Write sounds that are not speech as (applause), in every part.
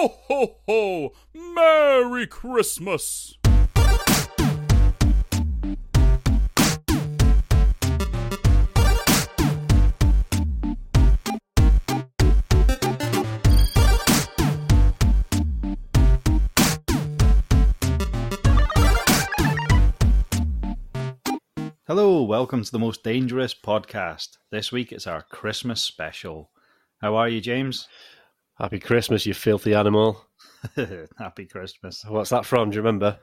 Ho, ho, ho! Merry Christmas! Hello, welcome to the most dangerous podcast. This week it's our Christmas special. How are you, James? Happy Christmas, you filthy animal. (laughs) Happy Christmas. What's that from? Do you remember?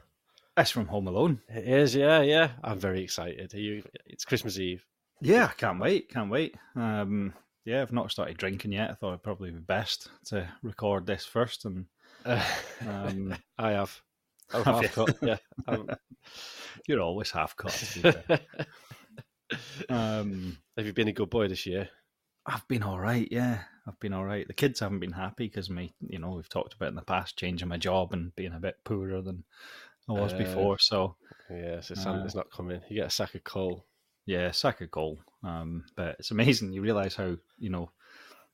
That's from Home Alone. It is, yeah, yeah. I'm very excited. Are you? It's Christmas Eve. Yeah, can't wait, can't wait. Um, yeah, I've not started drinking yet. I thought it'd probably be best to record this first. And um, (laughs) I have. Oh, Have half cut. Yeah. (laughs) Um, you're always half cut. to be fair. um, have you been a good boy this year? I've been all right. Yeah, I've been all right. The kids haven't been happy because me, you know, we've talked about in the past changing my job and being a bit poorer than I was Uh, before. So Yeah, so Santa's not coming. You get a sack of coal. yeah, sack of coal. Um, but it's amazing. You realize how you know,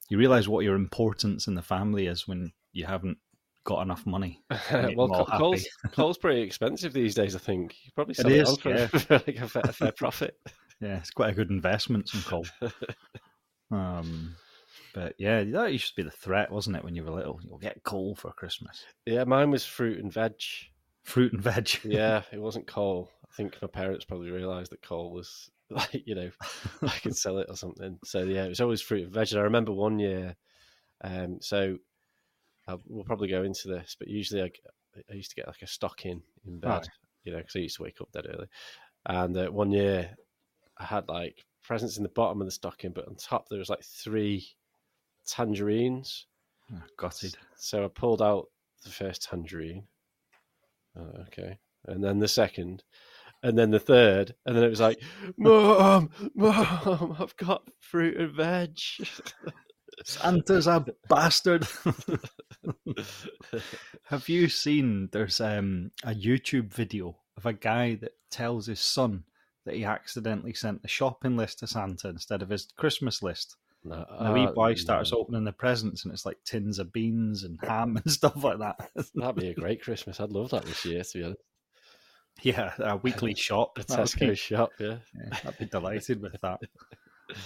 you realize what your importance in the family is when you haven't got enough money. (laughs) well, co- coal's, (laughs) coal's pretty expensive these days. I think you probably sell It it, is, for, yeah. (laughs) for like a fair, a fair profit. Yeah, it's quite a good investment. Some coal. um, but yeah, that used to be the threat, wasn't it? When you were little, you'll get coal for Christmas. Yeah, mine was fruit and veg. Fruit and veg. (laughs) Yeah, it wasn't coal. I think my parents probably realised that coal was (laughs) like, you know, I could sell it or something. So yeah, it was always fruit and veg. And I remember one year, um, so i we'll probably go into this, but usually I used to get like a stocking in bed, Right. you know, because I used to wake up dead early. And uh, one year I had like presents in the bottom of the stocking, but on top there was like three tangerines. Oh, it. So I pulled out the first tangerine. Oh, okay. And then the second. And then the third. And then it was like, Mom, Mom, I've got fruit and veg. (laughs) Santa's a bastard. (laughs) Have you seen there's um, a YouTube video of a guy that tells his son that he accidentally sent the shopping list to Santa instead of his Christmas list? No, the wee uh, boy starts opening the presents and it's like tins of beans and (laughs) ham and stuff like that. That'd be a great Christmas. I'd love that this year, to be honest. (laughs) yeah, a weekly shop. (laughs) A Tesco be- shop, yeah. yeah, I'd be delighted with that.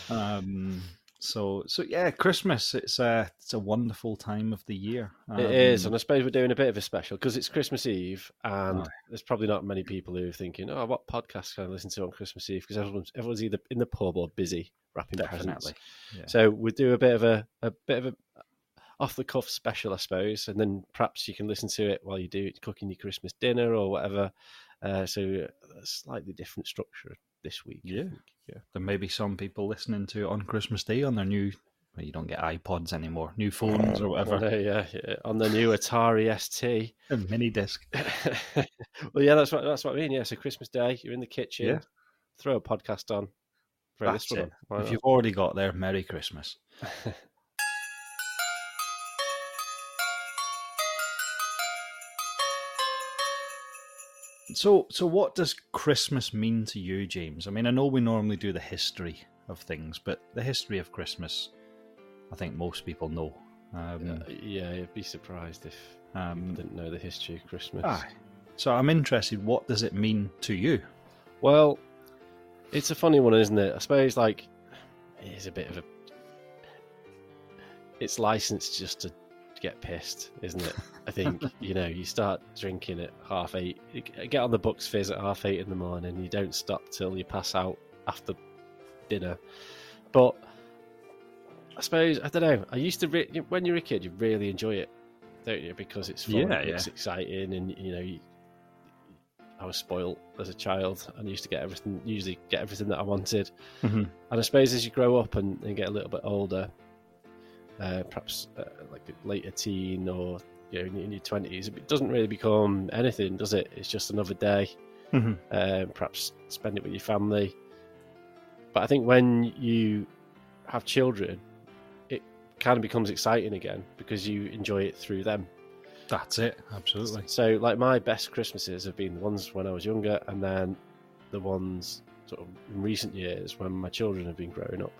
Um, so so yeah, Christmas. It's a it's a wonderful time of the year. It is, Um, and I suppose we're doing a bit of a special because it's Christmas Eve, and Aye. there's probably not many people who are thinking, "Oh, what podcast can I listen to on Christmas Eve?" Because everyone's everyone's either in the pub or busy wrapping presents. Yeah. So we do a bit of a, a bit of a off the cuff special, I suppose, and then perhaps you can listen to it while you do cooking your Christmas dinner or whatever. Uh, so a slightly different structure this week. Yeah. yeah. There may be some people listening to it on Christmas Day on their new. Well, you don't get iPods anymore, new phones or whatever, yeah, yeah, on the new Atari ST. a (laughs) mini disc. (laughs) well, yeah, that's what that's what I mean. Yeah, so Christmas Day, you're in the kitchen, Yeah. throw a podcast on, throw That's it. on. If not? you've already got there, Merry Christmas. (laughs) So, so what does Christmas mean to you, James? I mean, I know we normally do the history of things, but the history of Christmas, I think most people know. Um, yeah, you'd be surprised if um, didn't know the history of Christmas. aye. So I'm interested. What does it mean to you? Well, it's a funny one, isn't it? I suppose like it is a bit of a. It's licensed just to get pissed, isn't it? I think (laughs) you know you start drinking at half eight, you get on the Bucks fizz at half eight in the morning. You don't stop till you pass out after dinner. But I suppose I don't know. I used to re- when you're a kid, you really enjoy it, don't you? Because it's fun, Yeah, it's exciting, and you know you, I was spoiled as a child and used to get everything, usually get everything that I wanted. Mhm. And I suppose as you grow up and, and get a little bit older, uh, perhaps uh, like a later teen or you know, in your twenties, it doesn't really become anything, does it? It's just another day. Mhm. Um, perhaps spend it with your family. But I think when you have children, it kind of becomes exciting again because you enjoy it through them. That's it. Absolutely. So, like my best Christmases have been the ones when I was younger, and then the ones sort of in recent years when my children have been growing up.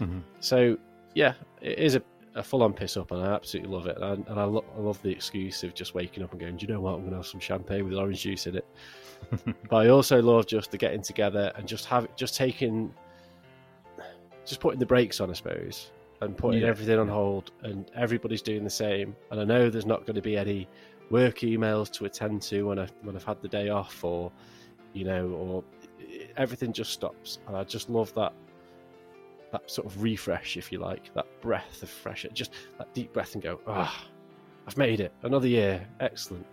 Mhm. So, yeah, it is a, a full on piss up, and I absolutely love it. And I, and I, lo- I love the excuse of just waking up and going, "Do you know what? I'm going to have some champagne with orange juice in it." (laughs) but I also love just the getting together and just have just taking, just putting the brakes on, I suppose, and putting Yeah. everything on hold, and everybody's doing the same. And I know there's not going to be any work emails to attend to when I when I've had the day off, or you know, or everything just stops. And I just love that that sort of refresh, if you like, that breath of fresh air, just that deep breath and go, ah, I've made it, another year, excellent.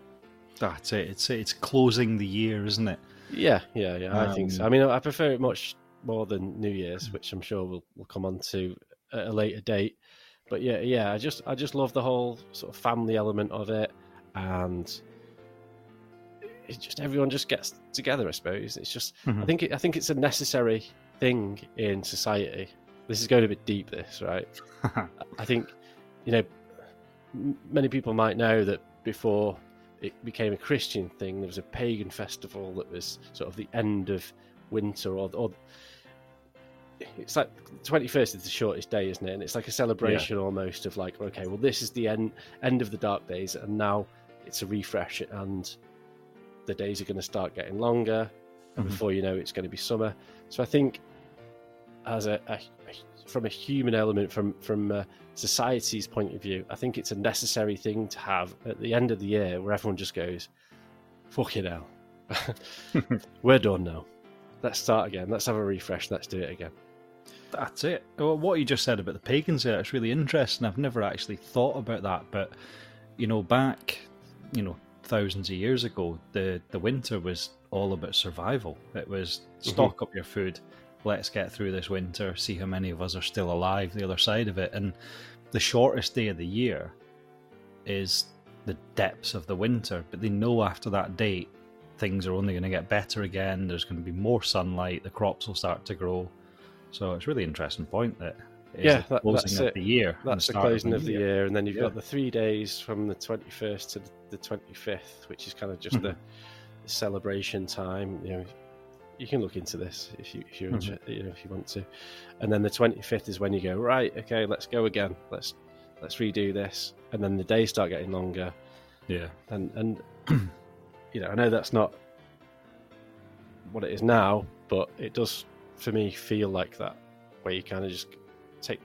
That's it. It's it's closing the year, isn't it? Yeah, yeah, yeah. I think so. Um, I mean, I prefer it much more than New Year's, which I'm sure we'll we'll come on to at a later date. But yeah, yeah, I just I just love the whole sort of family element of it, and it just everyone just gets together. I suppose it's just I Mhm. think it, I think it's a necessary thing in society. This is going a bit deep. This right. (laughs) I think, you know, many people might know that before it became a Christian thing, there was a pagan festival that was sort of the end of winter, or, or it's like twenty first is the shortest day, isn't it? And it's like a celebration almost of like, okay, well, this is the end end of the dark days, and now it's a refresh, and the days are going to start getting longer, and Mhm. before you know, it's going to be summer. So I think, as a, a from a human element, from from uh, society's point of view, I think it's a necessary thing to have at the end of the year, where everyone just goes, "Fuck it hell, (laughs) we're done now. Let's start again. Let's have a refresh. Let's do it again." That's it. Well, what you just said about the pagans there, it's really interesting. I've never actually thought about that, but you know, back, you know, thousands of years ago, the the winter was all about survival. It was stock up your food. Let's get through this winter. See how many of us are still alive the other side of it. And the shortest day of the year is the depths of the winter. But they know after that date, things are only going to get better again. There's going to be more sunlight. The crops will start to grow. So it's a really interesting point that Yeah, the that- that's of it. the year. That's the start closing of the year, and then you've Yeah. got the three days from the twenty first to the twenty fifth, which is kind of just the, Mhm. the celebration time. You know, you can look into this if you if you're Mhm. inter- you know if you want to, and then the twenty fifth is when you go right. Okay, let's go again. Let's let's redo this, and then the days start getting longer, Yeah. and and (clears throat) you know I know that's not what it is now, but it does for me feel like that, where you kind of just take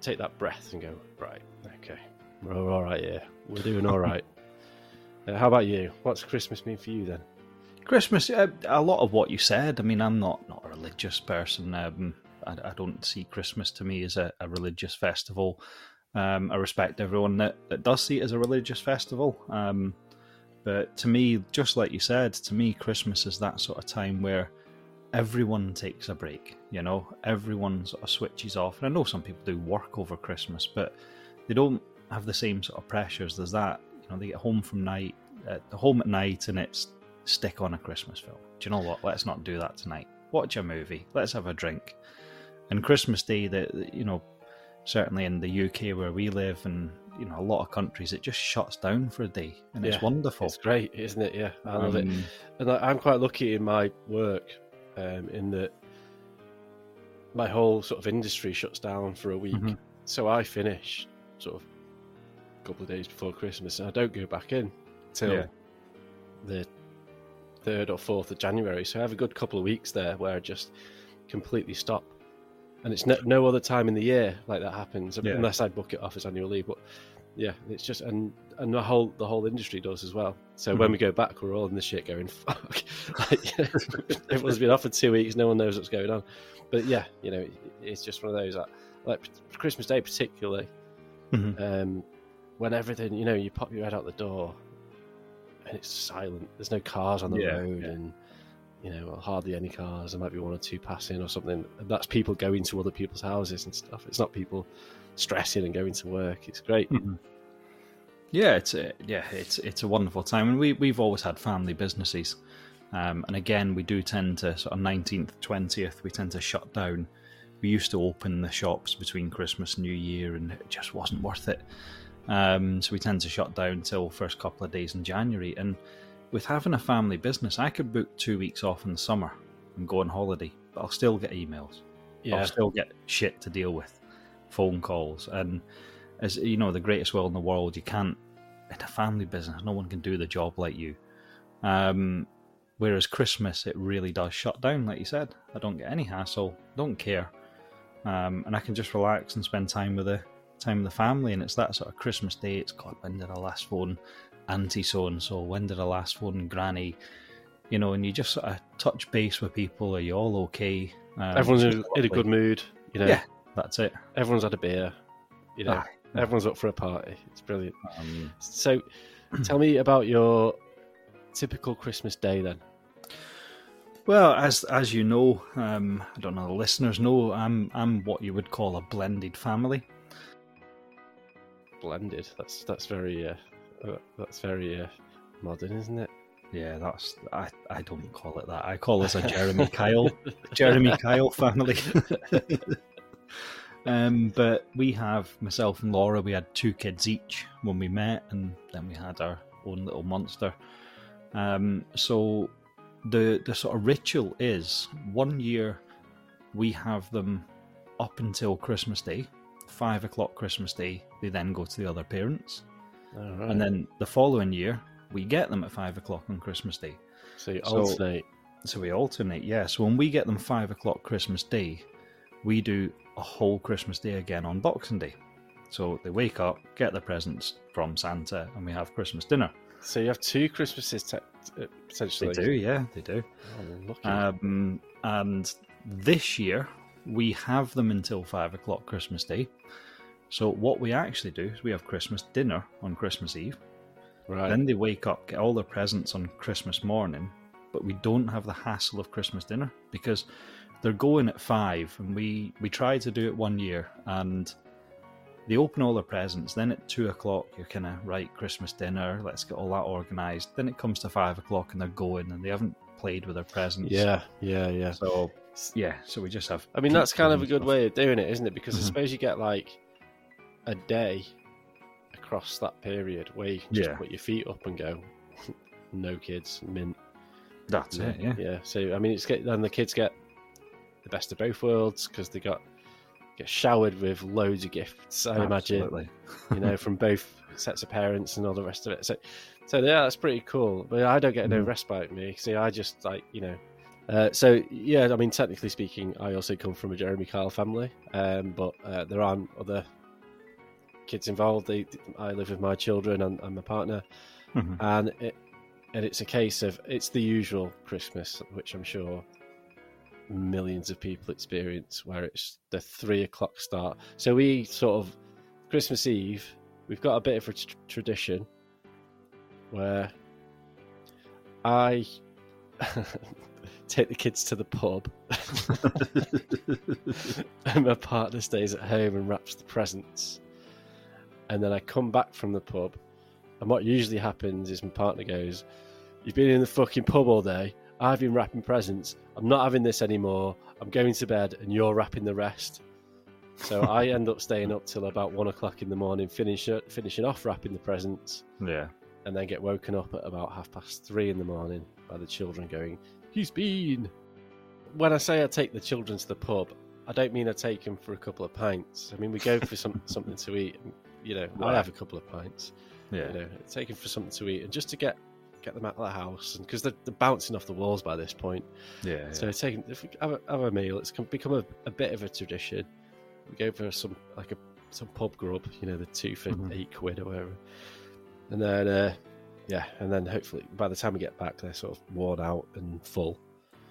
take that breath and go right, okay, we're all right here, we're doing all (laughs) right. Uh, how about you? What's Christmas mean for you then? Christmas, uh, a lot of what you said. I mean, I'm not not a religious person. Um, I, I don't see Christmas to me as a, a religious festival. Um, I respect everyone that, that does see it as a religious festival. Um, but to me, just like you said, to me, Christmas is that sort of time where everyone takes a break. You know, everyone sort of switches off. And I know some people do work over Christmas, but they don't have the same sort of pressures as that. You know, they get home from night, uh, home at night, and it's stick on a Christmas film. Do you know what? Let's not do that tonight. Watch a movie. Let's have a drink. And Christmas Day, that you know, certainly in the UK where we live, and you know, a lot of countries, it just shuts down for a day, and Yeah, it's wonderful. It's great, isn't it? Yeah, I love it. Um, And I- I'm quite lucky in my work, um, in that my whole sort of industry shuts down for a week. Mhm. So I finish sort of a couple of days before Christmas, and I don't go back in till Yeah. the third or fourth of January. So I have a good couple of weeks there where I just completely stop. And it's no, no other time in the year like that happens, Yeah. unless I book it off as annual leave. But yeah, it's just and and the whole the whole industry does as well. So when Mhm. we go back, we're all in the shit going fuck. (laughs) like, you know, everyone's been off for two weeks, no one knows what's going on. But yeah, you know, it, it's just one of those like, like Christmas Day particularly, Mhm. um, when everything you know, you pop your head out the door and it's silent. There's no cars on the Yeah, road yeah. and. You know, hardly any cars. There might be one or two passing or something. And that's people going to other people's houses and stuff. It's not people stressing and going to work. It's great. Mhm. Yeah, it's a, yeah, it's it's a wonderful time, and we we've always had family businesses, um, and again, we do tend to sort of nineteenth, twentieth, we tend to shut down. We used to open the shops between Christmas and New Year, and it just wasn't worth it. Um, so we tend to shut down till first couple of days in January. And with having a family business, I could book two weeks off in the summer and go on holiday, but I'll still get emails. Yeah, I'll still get shit to deal with, phone calls, and as you know, the greatest will in the world. You can't in a family business. No one can do the job like you. Um, whereas Christmas, it really does shut down. Like you said, I don't get any hassle. Don't care, um, and I can just relax and spend time with the time with the family. And it's that sort of Christmas day. It's God, when did I last phone Auntie so and so? When did I last phone Granny? You know, and you just sort of touch base with people. Are you all okay? Um, Everyone's in, in a good mood. You know, Yeah, that's it. everyone's had a beer. You know, Aye. everyone's up for a party. It's brilliant. Um, So, (clears throat) tell me about your typical Christmas day then. Well, as as you know, um, I don't know the listeners know, I'm I'm what you would call a blended family. Blended. That's that's very uh, uh, that's very uh, modern, isn't it? Yeah, that's I, I don't call it that. I call us a Jeremy (laughs) Kyle Jeremy Kyle family. (laughs) um, but we have myself and Laura. We had two kids each when we met, and then we had our own little monster. Um, so the the sort of ritual is one year we have them up until Christmas Day, five o'clock Christmas Day. They then go to the other parents, right. and then the following year we get them at five o'clock on Christmas Day. so you so- alternate. So we alternate, yeah. So when we get them five o'clock Christmas Day, we do a whole Christmas Day again on Boxing Day. So they wake up, get their presents from Santa, and we have Christmas dinner. So you have two Christmases te- uh, They do, yeah, they do. Oh, lucky. Um, and this year we have them until five o'clock Christmas Day. So what we actually do is we have Christmas dinner on Christmas Eve. right. Then they wake up, get all their presents on Christmas morning, but we don't have the hassle of Christmas dinner because they're going at five, and we we tried to do it one year, and they open all their presents. Then at two o'clock, you're kind of right Christmas dinner. Let's get all that organised. Then it comes to five o'clock, and they're going, and they haven't played with their presents. yeah, yeah, yeah. So yeah, so we just have. I mean, that's kind of a good stuff. way of doing it, isn't it? Because I Mhm. suppose you get like a day across that period where you can just Yeah. put your feet up and go, (laughs) no kids, mint. That's it. Yeah. yeah. So I mean, it's get then the kids get the best of both worlds because they got get showered with loads of gifts. I imagine, you know, (laughs) from both sets of parents and all the rest of it. So, so yeah, that's pretty cool. But I don't get no Mhm. respite. Me, see, I just like you know. Uh, so yeah, I mean, technically speaking, I also come from a Jeremy Kyle family, um, but uh, there aren't other kids involved. They, I live with my children and, and my partner, Mhm. and it and it's a case of it's the usual Christmas, which I'm sure millions of people experience, where it's the three o'clock start. So we sort of Christmas Eve, we've got a bit of a tr- tradition where I (laughs) take the kids to the pub, (laughs) and my partner stays at home and wraps the presents, and then I come back from the pub, and what usually happens is my partner goes, "You've been in the fucking pub all day. I've been wrapping presents. I'm not having this anymore. I'm going to bed, and you're wrapping the rest." So I end up staying up till about one o'clock in the morning, finish finishing off wrapping the presents, Yeah. And then get woken up at about half past three in the morning by the children going, He's been. When I say I take the children to the pub, I don't mean I take them for a couple of pints. I mean, we go for some, (laughs) something to eat. and, You know, I have a couple of pints. Yeah. You know, take them for something to eat and just to get get them out of the house, because they're, they're bouncing off the walls by this point. Yeah. So taking if we have a, have a meal, it's become a, a bit of a tradition. We go for some like a some pub grub, you know, the two for Mhm. eight quid or whatever, and then uh, yeah, and then hopefully by the time we get back, they're sort of worn out and full.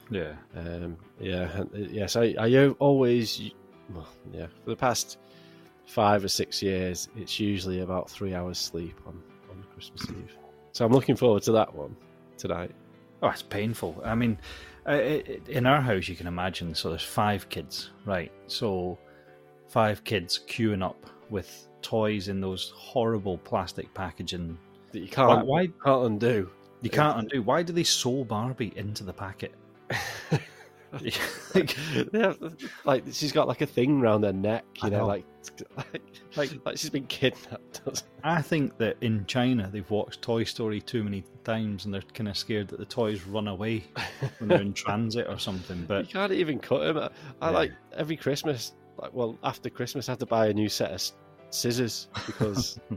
yeah. Um, yeah, uh, yes, I I o- always well, yeah for the past five or six years, it's usually about three hours sleep on on Christmas Eve. So I'm looking forward to that one tonight. Oh, it's painful. I mean, uh, in our house, you can imagine. So there's five kids, right? So five kids queuing up with toys in those horrible plastic packaging. That you can't why can't undo. you can't undo? Why do they sew Barbie into the packet? (laughs) (laughs) like, have, like she's got like a thing around her neck, you know, know. like (laughs) like like she's been kidnapped. I think that in China they've watched Toy Story too many times and they're kind of scared that the toys run away when they're in transit or something. But you can't even cut them. I, I Yeah. like every Christmas, like well after Christmas, I have to buy a new set of scissors because. (laughs)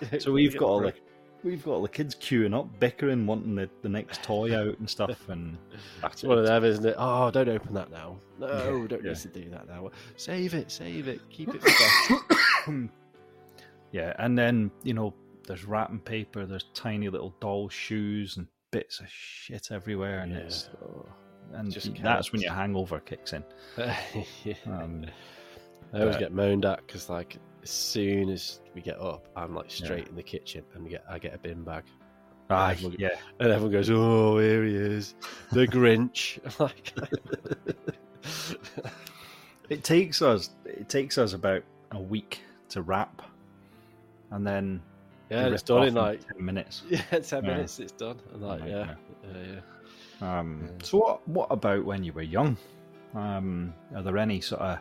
(laughs) So we've got all the we've got all the kids queuing up, bickering, wanting the, the next toy out and stuff, and (laughs) It's one of them, isn't it? Oh, don't open that now. No, Yeah, don't yeah. need to do that now. Save it, save it, keep it (coughs) (coughs) yeah, and then you know there's wrapping paper, there's tiny little doll shoes and bits of shit everywhere, and Yeah. it's oh, and Just that's when your hangover kicks in. yeah. Um, I always but- get moaned at because, like, as soon as we get up, I'm like straight Yeah. in the kitchen and we get I get a bin bag, ah, everyone- yeah, and everyone goes, "Oh, here he is, the (laughs) Grinch." Like, (laughs) it takes us it takes us about a week to wrap, and then yeah, and it's done in like ten minutes. (laughs) yeah, ten Yeah. minutes. It's done. And like, Right, yeah, yeah, yeah. Um, Yeah. So what? What about when you were young? Um, are there any sort of?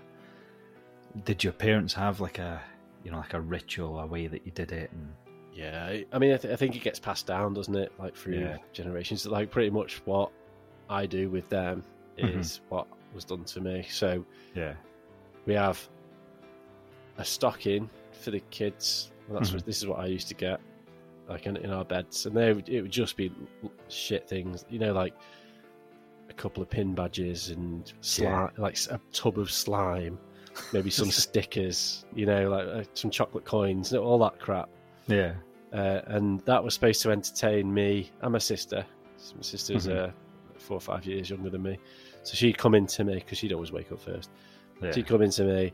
Did your parents have like a, you know, like a ritual, a way that you did it? And Yeah, I- mean, I, th- I think it gets passed down, doesn't it? Like through Yeah. generations. Like pretty much what I do with them Mhm. is what was done to me. So yeah, we have a stocking for the kids. Well, that's Mhm. what, this is what I used to get, like in, in our beds, and they would, it would just be shit things, you know, like a couple of pin badges and slime, like a tub of slime, maybe some (laughs) stickers, you know, like uh, some chocolate coins, all that crap. yeah, Uh, and that was supposed to entertain me and my sister. So my sister's Mhm. uh, four or five years younger than me, so she'd come in to me because she'd always wake up first. yeah. She'd come in to me,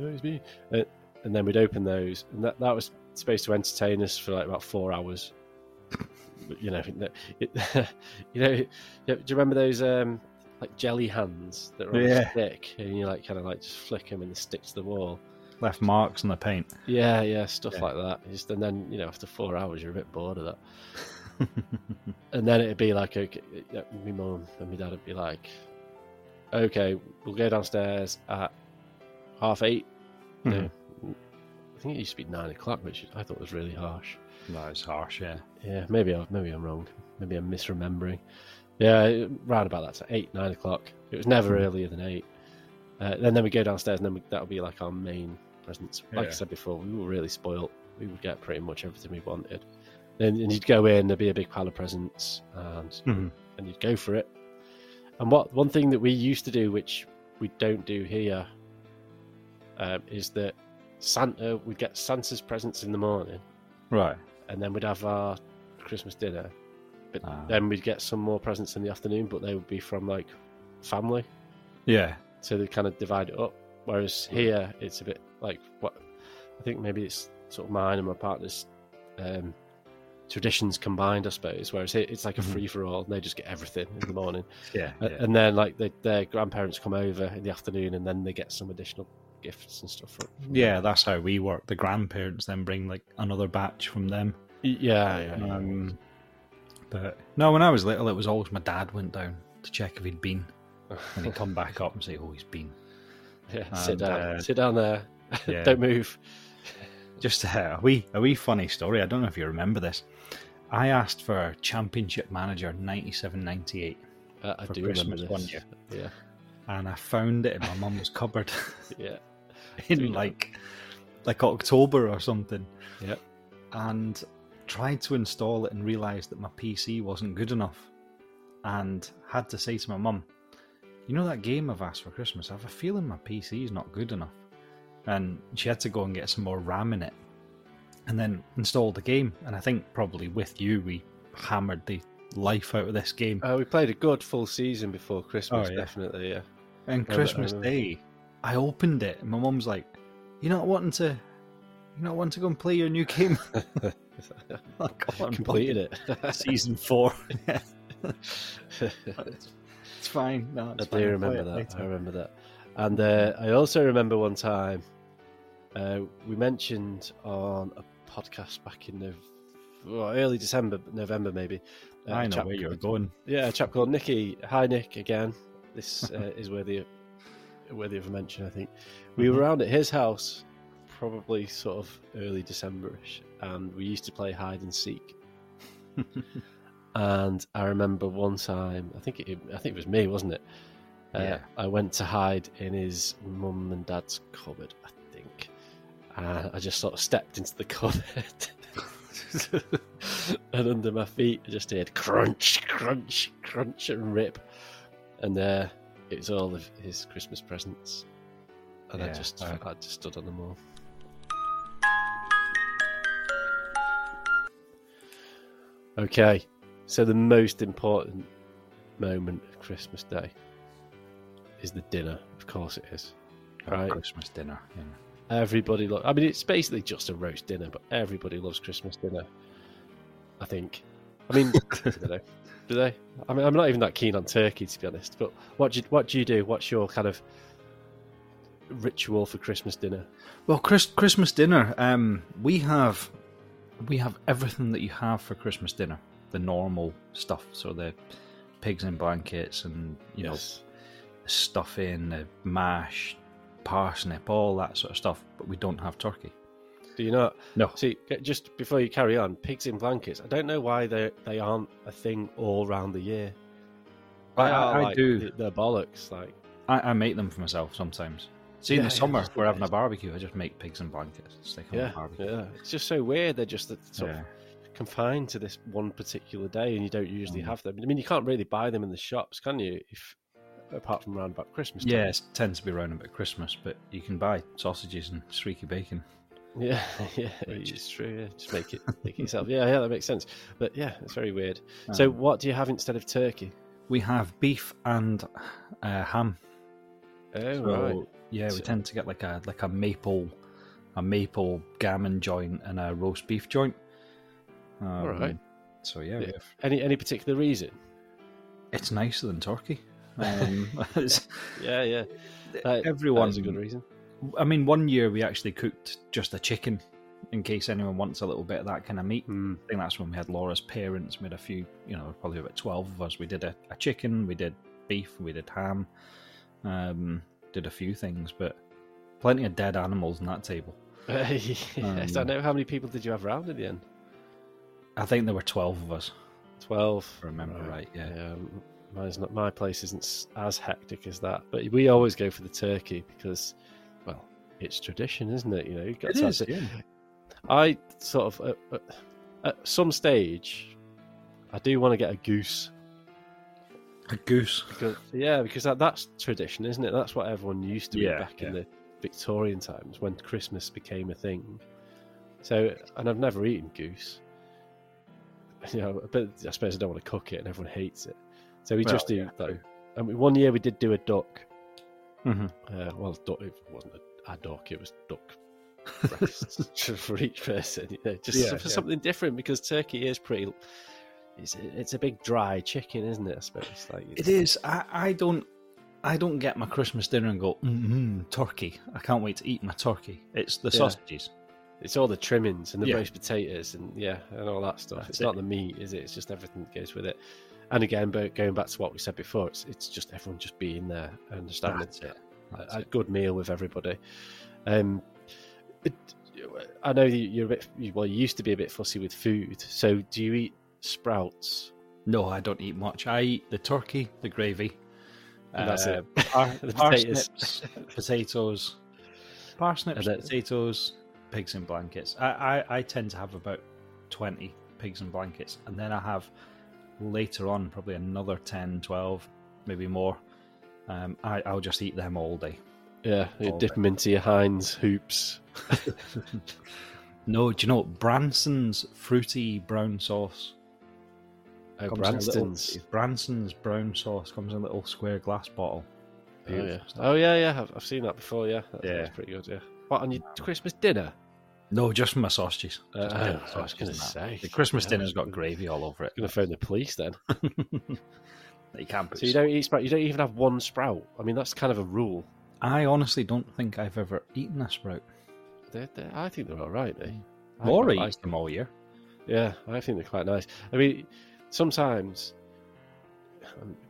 oh, it's me, uh, and then we'd open those, and that that was supposed to entertain us for like about four hours. But, you know, it, it, (laughs) you know, do you remember those um, like jelly hands that are on Yeah. a stick, and you like kind of like just flick them and they stick to the wall? Left marks on the paint. Yeah, yeah, stuff Yeah. like that. Just, and then you know, after four hours, you're a bit bored of that. (laughs) And then it'd be like, okay, my mum and my dad would be like, okay, we'll go downstairs at half 8 Mhm. No, I think it used to be nine o'clock, which I thought was really harsh. That is harsh. Yeah, Yeah, maybe I, maybe I'm wrong. Maybe I'm misremembering. Yeah, round about that, so eight, nine o'clock. It was never Hmm. earlier than eight. Uh, and then we go downstairs, and then we, that'll be like our main presents. Like I said before, we were really spoilt. We would get pretty much everything we wanted. Then and you'd go in, there'd be a big pile of presents, and Mhm. and you'd go for it. And what one thing that we used to do, which we don't do here, um, is that Santa we'd get Santa's presents in the morning, right. and then we'd have our Christmas dinner. But Ah. then we'd get some more presents in the afternoon, but they would be from like family, Yeah, so they kind of divide it up. Whereas here, it's a bit like what I think maybe it's sort of mine and my partner's um, traditions combined, I suppose. Whereas here, it's like a Mhm. free for all, they just get everything in the morning. (laughs) yeah, yeah. and then like they, their grandparents come over in the afternoon and then they get some additional gifts and stuff from, from yeah, that's how we work. The grandparents then bring like another batch from them. them. yeah yeah, yeah. But no, when I was little, it was always my dad went down to check if he'd been, and he'd come back up and say, "Oh, he's been." (laughs) yeah sit down uh, sit down there (laughs) yeah. don't move Just uh, a wee, a wee funny story. I don't know if you remember this. I asked for Championship Manager 97-98, uh, I For do Christmas one year. yeah and I found it in my mum's cupboard (laughs) yeah in Do you know? like like October or something. Yep. And tried to install it and realised that my PC wasn't good enough, and had to say to my mum, "You know that game I've asked for Christmas? I have a feeling my PC is not good enough." And she had to go and get some more RAM in it, and then install the game. And I think probably with you, we hammered the life out of this game. uh, we played a good full season before Christmas Oh, yeah. definitely yeah And I Christmas remember. Day, I opened it, and my mum's like, "You're not wanting to, you're not wanting to go and play your new game." (laughs) (laughs) Like, "Go on, completed it (laughs) Season four. Yeah, (laughs) it's fine. No, I it's do fine. I'll remember that. later." I remember that. And uh, I also remember one time uh, we mentioned on a podcast back in the well, early December, November maybe. uh, I know where you're called- going. Yeah, a chap called Nicky. Hi, Nick. Again, this uh, is worthy worthy of a mention. I think we Mhm. were around at his house, probably sort of early Decemberish, and we used to play hide and seek. And I remember one time, I think it, I think it was me, wasn't it? Uh, Yeah. I went to hide in his mum and dad's cupboard, I think, and I just sort of stepped into the (laughs) cupboard. and under my feet, I just heard crunch, crunch, crunch, and rip. And there, uh, it was all of his Christmas presents. And I just, right. I just stood on them all. Okay, so the most important moment of Christmas Day is the dinner. Of course, it is. Right. Christmas dinner. Yeah. Everybody lo- I mean, it's basically just a roast dinner, but everybody loves Christmas dinner. I think. I mean, I don't know. Do they? I mean, I'm not even that keen on turkey, to be honest. But what do you, what do you do? What's your kind of ritual for Christmas dinner? Well, Chris, Christmas dinner. Um, we have we have everything that you have for Christmas dinner. The normal stuff, so the pigs in blankets, and you know stuffing, the mash, parsnip, all that sort of stuff. But we don't have turkey. Do you not? No. See, just before you carry on, pigs in blankets. I don't know why they they aren't a thing all round the year. They I- are, I like, do. th- They're bollocks. Like, I, I make them for myself sometimes. See, in Yeah, the summer, we're having a barbecue. I just make pigs in blankets. Stick on yeah, the barbecue. yeah. It's just so weird. They're just sort Yeah. of confined to this one particular day, and you don't usually Mm. have them. I mean, you can't really buy them in the shops, can you? If apart from around about Christmas. time. Yeah, it tends to be around about Christmas, but you can buy sausages and streaky bacon. (laughs) yeah, yeah. Which- It's true. Yeah. Just make it, make it (laughs) yourself. Yeah, yeah. That makes sense. But yeah, it's very weird. So, Um, what do you have instead of turkey? we have beef and uh, ham. Oh, So, right. Yeah, we So- tend to get like a like a maple, a maple gammon joint and a roast beef joint. Um, Alright. So yeah, Yeah. have- Any any particular reason? it's nicer than turkey. (laughs) Um, (laughs) Yeah, yeah. That, everyone, That's a good reason. I mean, one year we actually cooked just a chicken, in case anyone wants a little bit of that kind of meat. Mm. I think that's when we had Laura's parents. made a few, you know, probably about twelve of us. We did a, a chicken, we did beef, we did ham, um, did a few things, but plenty of dead animals on that table. (laughs) yes, I Um, know. How many people did you have round in the end? I think there were twelve of us. Twelve. If I remember right, yeah. um, mine's not. My place isn't as hectic as that, but we always go for the turkey because, well, it's tradition, isn't it? You know, you've got It to is, yeah. I sort of at, at, at some stage, I do want to get a goose. A goose. Because, yeah, because that, that's tradition, isn't it? That's what everyone used to Yeah, back in the Victorian times when Christmas became a thing. So, and I've never eaten goose. (laughs) You know, but I suppose I don't want to cook it, and everyone hates it. So we Well, just do yeah. I mean, one year we did do a duck. hmm Uh, well, duck, it wasn't a, a duck; it was duck breasts (laughs) (laughs) for each person. You know, just Yeah, for yeah. something different because turkey is pretty. It's it's a big dry chicken, isn't it? I suppose. Like It is. I, I don't. I don't get my Christmas dinner and go, mm turkey. I can't wait to eat my turkey. It's the Yeah. sausages. It's all the trimmings and the Yeah. roast potatoes and yeah, and all that stuff. That's it's it. not the meat, is it? It's just everything that goes with it. And again, but going back to what we said before, it's it's just everyone just being there and understanding That's it. a, That's a it. good meal with everybody. Um, it, I know you're a bit well. You used to be a bit fussy with food. So do you eat sprouts? No, I don't eat much. I eat the turkey, the gravy, And that's uh, it. par- (laughs) The (laughs) potatoes. parsnips, potatoes, parsnips, potatoes, pigs in blankets. I, I, I tend to have about twenty pigs in blankets, and then I have later on probably another 10, 12, maybe more. Um, I, I'll just eat them all day. Yeah, you dip them into your Heinz hoops. (laughs) No, do you know Branson's fruity brown sauce? Oh, comes in a little- Branston's. Branson's brown sauce comes in a little square glass bottle. Oh yeah. Oh yeah, yeah. I've, I've seen that before. Yeah, that, Yeah. that's pretty good. Yeah. What on your Christmas dinner? No, just for my sausages. Uh, Just oh, my I was gonna say. the Christmas Yeah. dinner's got gravy all over it. Gonna phone the police then. (laughs) (laughs) you can't So you don't eat sprout. You don't even have one sprout. I mean, that's kind of a rule. I honestly don't think I've ever eaten a sprout. They're, they're, I think they're all right. Eh? Laura quite eats them all year. Yeah, I think they're quite nice. I mean, sometimes.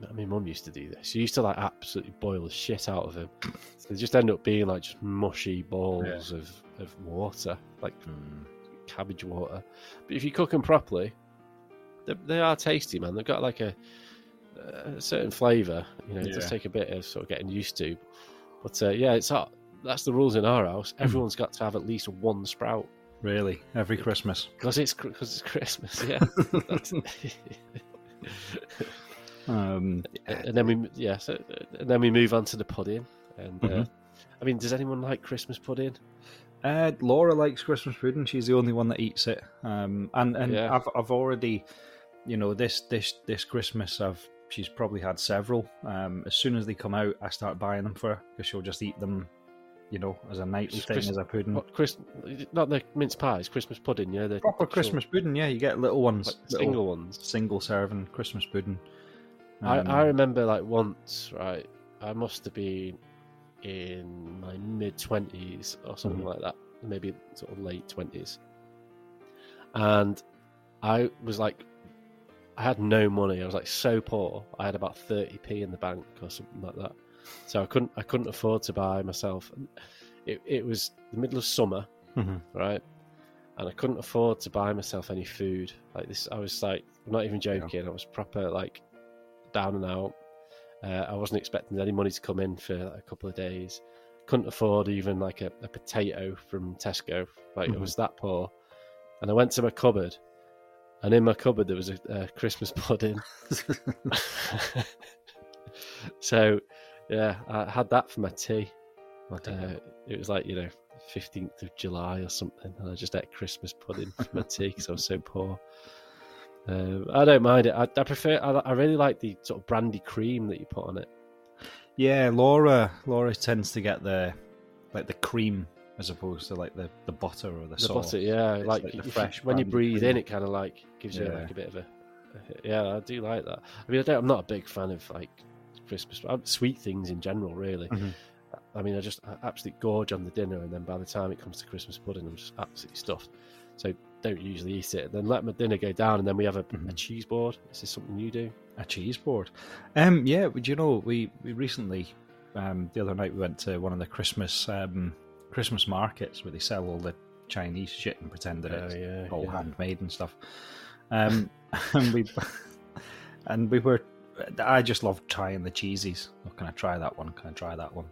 I mean, Mum used to do this. She used to like absolutely boil the shit out of them. So they just end up being like just mushy balls of, of water, like cabbage water. But if you cook them properly, they, they are tasty, man. They've got like a, a certain flavour. You know, it does take a bit of sort of getting used to. But uh, yeah, it's not. that's the rules in our house. Hmm. Everyone's got to have at least one sprout Really, every Christmas. because it's because it's Christmas. Yeah, (laughs) Um, and then we yeah, so, and then we move on to the pudding. And uh, Mhm. I mean, does anyone like Christmas pudding? Uh, Laura likes Christmas pudding. She's the only one that eats it. Um, and and Yeah. I've I've already, you know, this this this Christmas I've she's probably had several. Um, as soon as they come out, I start buying them for her because she'll just eat them, you know, as a nightly It's thing Christ- as a pudding. What, Chris, not the mince pies, Christmas pudding. Yeah, the Proper Christmas pudding, yeah. You get little ones, like, little single ones. single serving Christmas pudding. I, Um, I remember like once, right? I must have been in my mid twenties or something Mhm. like that, maybe sort of late twenties, and I was like, I had no money. I was like so poor. I had about thirty p in the bank or something like that, so I couldn't I couldn't afford to buy myself. It it was the middle of summer, Mhm. right? And I couldn't afford to buy myself any food. Like this, I was like, I'm not even joking. I was proper like down and out. Uh, I wasn't expecting any money to come in for like, a couple of days. Couldn't afford even like a, a potato from Tesco. Like Mhm. it was that poor. And I went to my cupboard, and in my cupboard there was a, a Christmas (laughs) pudding. (laughs) (laughs) so, yeah, I had that for my tea. Hell? Uh, it was like you know, fifteenth of July or something, and I just ate Christmas pudding for my tea because I was so poor. Um, I don't mind it. I, I prefer. I, I really like the sort of brandy cream that you put on it. Yeah, Laura. Laura tends to get the like the cream as opposed to like the, the butter or the, The sauce. butter, yeah, It's like, like the fresh when you breathe cream. in, it kind of like gives you Yeah. like a bit of a. Yeah, I do like that. I mean, I don't, I'm not a big fan of like Christmas uh, sweet things in general, really. Mhm. I mean, I just I absolutely gorge on the dinner, and then by the time it comes to Christmas pudding, I'm just absolutely stuffed. So don't usually eat it. Then let my dinner go down, and then we have a, a Mhm. cheese board. Is this something you do? A cheese board. Um, yeah, but you know, we we recently, um, the other night we went to one of the Christmas um Christmas markets where they sell all the Chinese shit and pretend that it's Oh, yeah, all yeah. handmade and stuff. Um, (laughs) and we (laughs) and we were. I just love trying the cheesies. Oh, can I try that one? Can I try that one?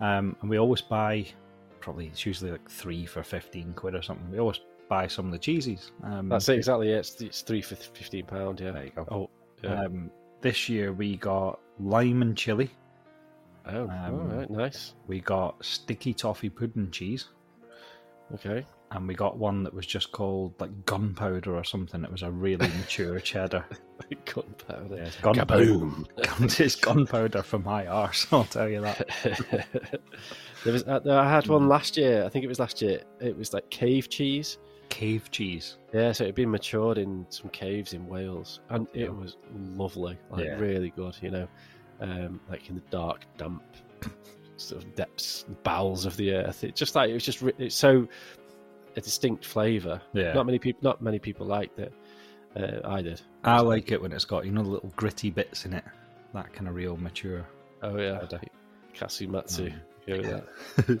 Um, and we always buy. Probably it's usually like three for fifteen quid or something. We always buy some of the cheesies. Um, That's it exactly. Yeah, it's, it's three for fifteen pound. Yeah. There you go. Oh, yeah. Um, this year we got lime and chili. oh, um, all right, nice. We got sticky toffee pudding cheese, Okay. And we got one that was just called like gunpowder or something. It was a really (laughs) mature cheddar. Gunpowder. Yeah, it's gunpowder. Gun- (laughs) it's gunpowder for my arse. I'll tell you that. (laughs) there was, uh, I had one last year. I think it was last year. It was like cave cheese. Cave cheese. Yeah, so it had been matured in some caves in Wales, and it Yeah. was lovely, like Yeah. really good. You know, um, like in the dark, damp sort of depths, bowels of the earth. It just like it was just it's so a distinct flavour. Yeah. Not many people, not many people liked it. Uh, I did. I like it when it's got you know the little gritty bits in it. That kind of real mature. Oh yeah. Casu marzu. Mm. Go that. (laughs)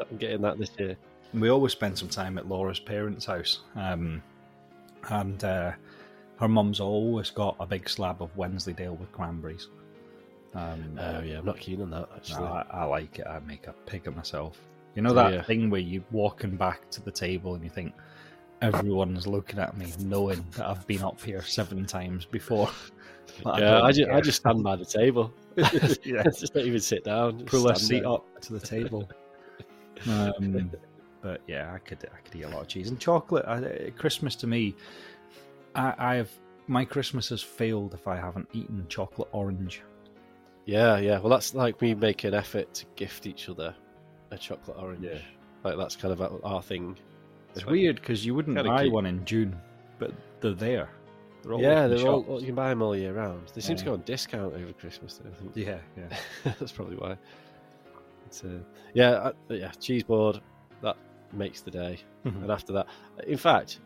(laughs) I'm getting that this year. we always spend some time at Laura's parents' house, um, and uh, her mum's always got a big slab of Wensleydale with cranberries. Um, Oh yeah, I'm not keen on that actually. I, I like it. I make a pig of myself. You know that ya? thing where you're walking back to the table and you think everyone's looking at me, knowing that I've been up here seven times before. (laughs) Yeah, don't I just, I just stand by the table. (laughs) (laughs) yeah, just don't even sit down. just pull a seat there. up to the table. Um, but yeah, I could I could eat a lot of cheese and chocolate. I, Christmas to me, I, I've my Christmas has failed if I haven't eaten chocolate orange. Yeah, yeah. Well, that's like me making an effort to gift each other a chocolate orange. Yeah. Like that's kind of our, our thing. It's like- weird because you wouldn't buy cute. one in June, but they're there. They're always yeah, they're all, shops. you can buy them all year round. They seem to go on discount over Christmas. Though, I think Yeah, yeah. (laughs) that's probably why. It's, uh, yeah, I, yeah. Cheese board that makes the day. Mhm. And after that, in fact,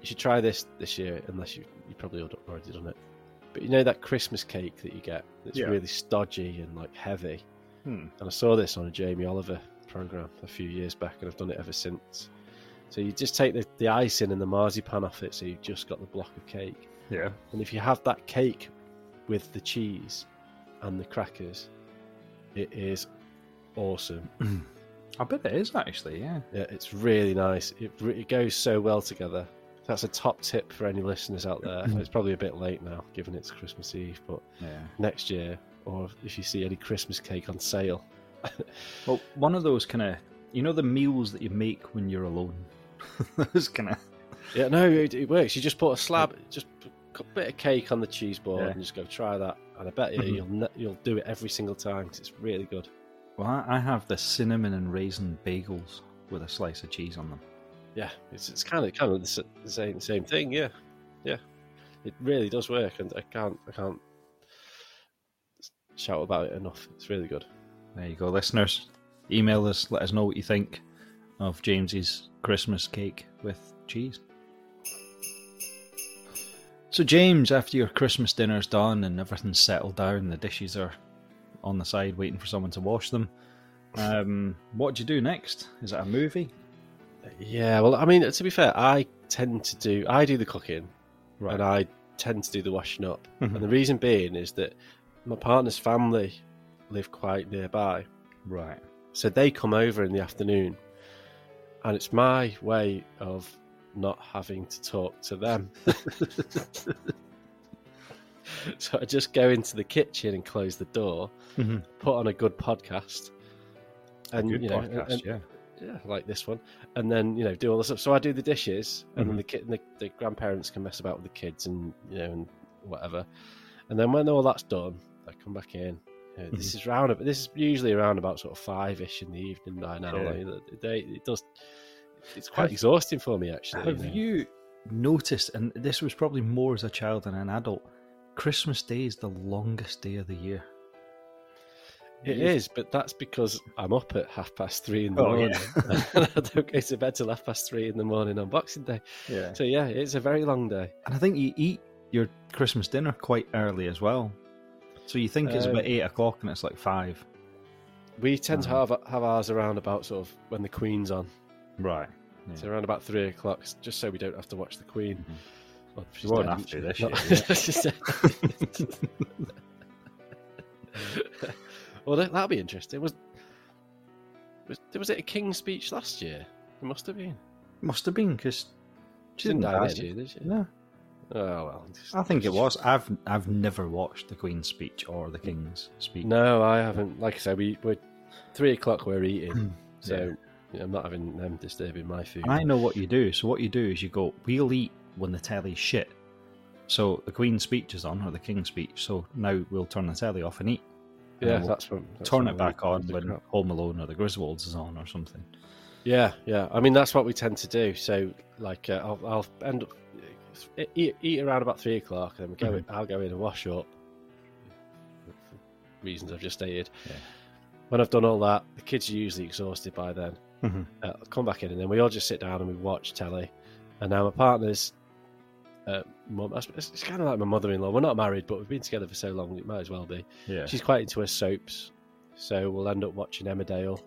you should try this this year, unless you you probably already- already done it. But you know that Christmas cake that you get that's Yeah. really stodgy and like heavy. Hmm. And I saw this on a Jamie Oliver program a few years back, and I've done it ever since. So you just take the, the icing and the marzipan off it, so you've just got the block of cake. Yeah. And if you have that cake with the cheese and the crackers, It is awesome. (clears throat) I bet it is actually. Yeah. Yeah, it's really nice. It, it goes so well together. That's a top tip for any listeners out there. (clears throat) it's probably a bit late now, given it's Christmas Eve, but Yeah. next year, or if you see any Christmas cake on sale, (laughs) Well, one of those kind of, you know, the meals that you make when you're alone. (laughs) those kind of. yeah, no, it, it works. You just put a slab, just put a bit of cake on the cheese board, Yeah. and just go try that. And I bet you Mhm. you'll you'll do it every single time 'cause it's really good. Well, I, have the cinnamon and raisin bagels with a slice of cheese on them. Yeah, it's it's kind of kind of the the same same thing. Yeah, yeah, it really does work, and I can't I can't shout about it enough. It's really good. There you go, listeners. Email us, let us know what you think of James's Christmas cake with cheese. So, James, after your Christmas dinner's done and everything's settled down, the dishes are on the side waiting for someone to wash them. Um, what do you do next? Is it a movie? Yeah, well, I mean, to be fair, I tend to do I do the cooking, Right. and I tend to do the washing up. Mhm. And the reason being is that my partner's family live quite nearby, Right. so they come over in the afternoon, and it's my way of not having to talk to them. (laughs) (laughs) so I just go into the kitchen and close the door, Mhm. put on a good podcast, and Good you know, podcast, and- yeah. yeah, like this one, and then you know do all the stuff. So I do the dishes, and Mhm. then the kid, the, the grandparents can mess about with the kids, and you know, and whatever. And then when all that's done, I come back in. You Mm-hmm. This is round. about- This is usually around about sort of five ish in the evening by now. Yeah. Like, the- the day it does. It's quite Have- exhausting for me actually. Have know. you noticed, and this was probably more as a child than an adult, Christmas Day is the longest day of the year. It You- is, but that's because I'm up at half past three in the Oh, morning. yeah. (laughs) and I don't go to bed till half past three in the morning on Boxing Day. Yeah. So yeah, it's a very long day. And I think you eat your Christmas dinner quite early as well. So you think it's Um, about eight o'clock and it's like five. We tend to Uh-huh. have have ours around about sort of when the Queen's on. Right. So around about three o'clock, just so we don't have to watch the Queen. Mhm. Well, she's won't have to this year, (laughs) well, that, that'll be interesting. Was, was was it a King's speech last year? It must have been. Must have been because She didn't die this year, did she? No, Oh well. just- I think it was. I've I've never watched the Queen's speech or the King's speech. No, I haven't. Like I said, we we're three o'clock. We're eating, so I'm not having them disturbing my food. And I know what you do. So what you do is you go, we'll eat when the telly's shit. So the Queen's speech is on or the King's speech. So now we'll turn the telly off and eat. And yeah, we'll that's what. That's turn it back on when crap. Home Alone or the Griswolds is on or something. Yeah, yeah. I mean, that's what we tend to do. So, like, uh, I'll, I'll end up eat, eat around about three o'clock, and then we go. Mhm. I'll go in and wash up. For reasons I've just stated. Yeah. When I've done all that, the kids are usually exhausted by then. Mhm. Uh, I'll come back in, and then we all just sit down and we watch telly. And now my partner's uh, mum. It's, it's kind of like my mother-in-law. We're not married, but we've been together for so long. It might as well be. Yeah. She's quite into her soaps, so we'll end up watching Emmerdale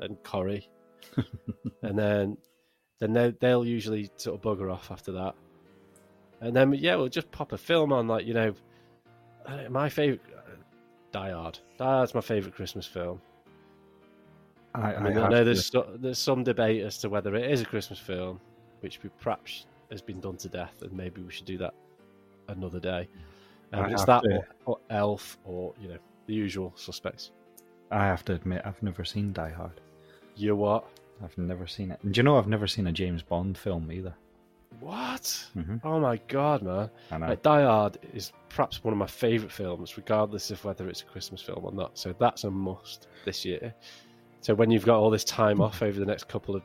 and Corrie, (laughs) and then then they, they'll usually sort of bugger off after that, and then yeah, we'll just pop a film on, like you know, uh, my favorite Die Hard. Die Hard's my favorite Christmas film. I, I mean, I, know to- there's so, there's some debate as to whether it is a Christmas film, which we perhaps has been done to death, and maybe we should do that another day. Um, it's that or, or Elf or you know the usual suspects. I have to admit, I've never seen Die Hard. You what? I've never seen it. And do you know I've never seen a James Bond film either? What? Mhm. Oh my god, man! I know. Like, Die Hard is perhaps one of my favourite films, regardless of whether it's a Christmas film or not. So that's a must this year. So when you've got all this time off over the next couple of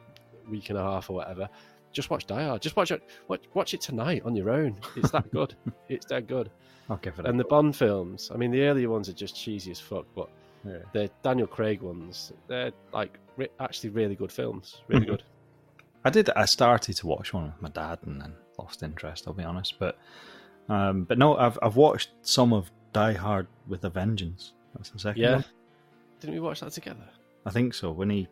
week and a half or whatever, just watch Die Hard. Just watch it. Watch, watch it tonight on your own. It's that (laughs) good. it's that good. I'll give it And the. Bond films. I mean, the earlier ones are just cheesy as fuck, but Yeah. the Daniel Craig ones, they're like re- actually really good films. Really good. I did. I started to watch one with my dad and then lost interest. I'll be honest, but um, but no, I've I've watched some of Die Hard with a Vengeance. That's the second Yeah. one. Didn't we watch that together? I think so. When he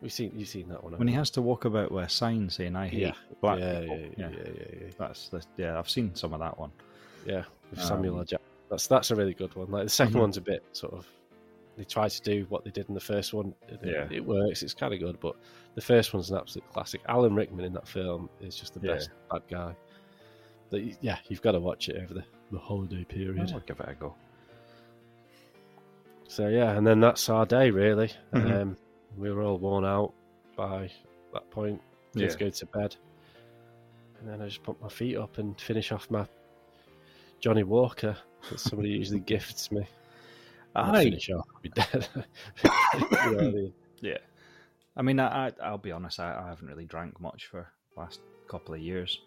We've seen you've seen that one. when he has to walk about with a sign saying "I hate Yeah. black yeah, people." yeah, yeah, yeah, yeah, yeah. That's the, yeah. I've seen some of that one. Yeah, with Samuel Um, L. Jackson. That's that's a really good one. Like the 2nd Mhm. one's a bit sort of they try to do what they did in the first one. It, Yeah. it works. It's kind of good, but the first one's an absolute classic. Alan Rickman in that film is just the Yeah. best bad guy. But yeah, you've got to watch it over the, the holiday period. I'll give it a go. So yeah, and then that's our day really. Mhm. Um, we were all worn out by that point. Kids Yeah. go to bed, and then I just put my feet up and finish off my Johnnie Walker that somebody usually gifts me. I finish off, be dead. You know I mean? Yeah. I mean, I, I, I'll be honest, I, I haven't really drank much for the last couple of years.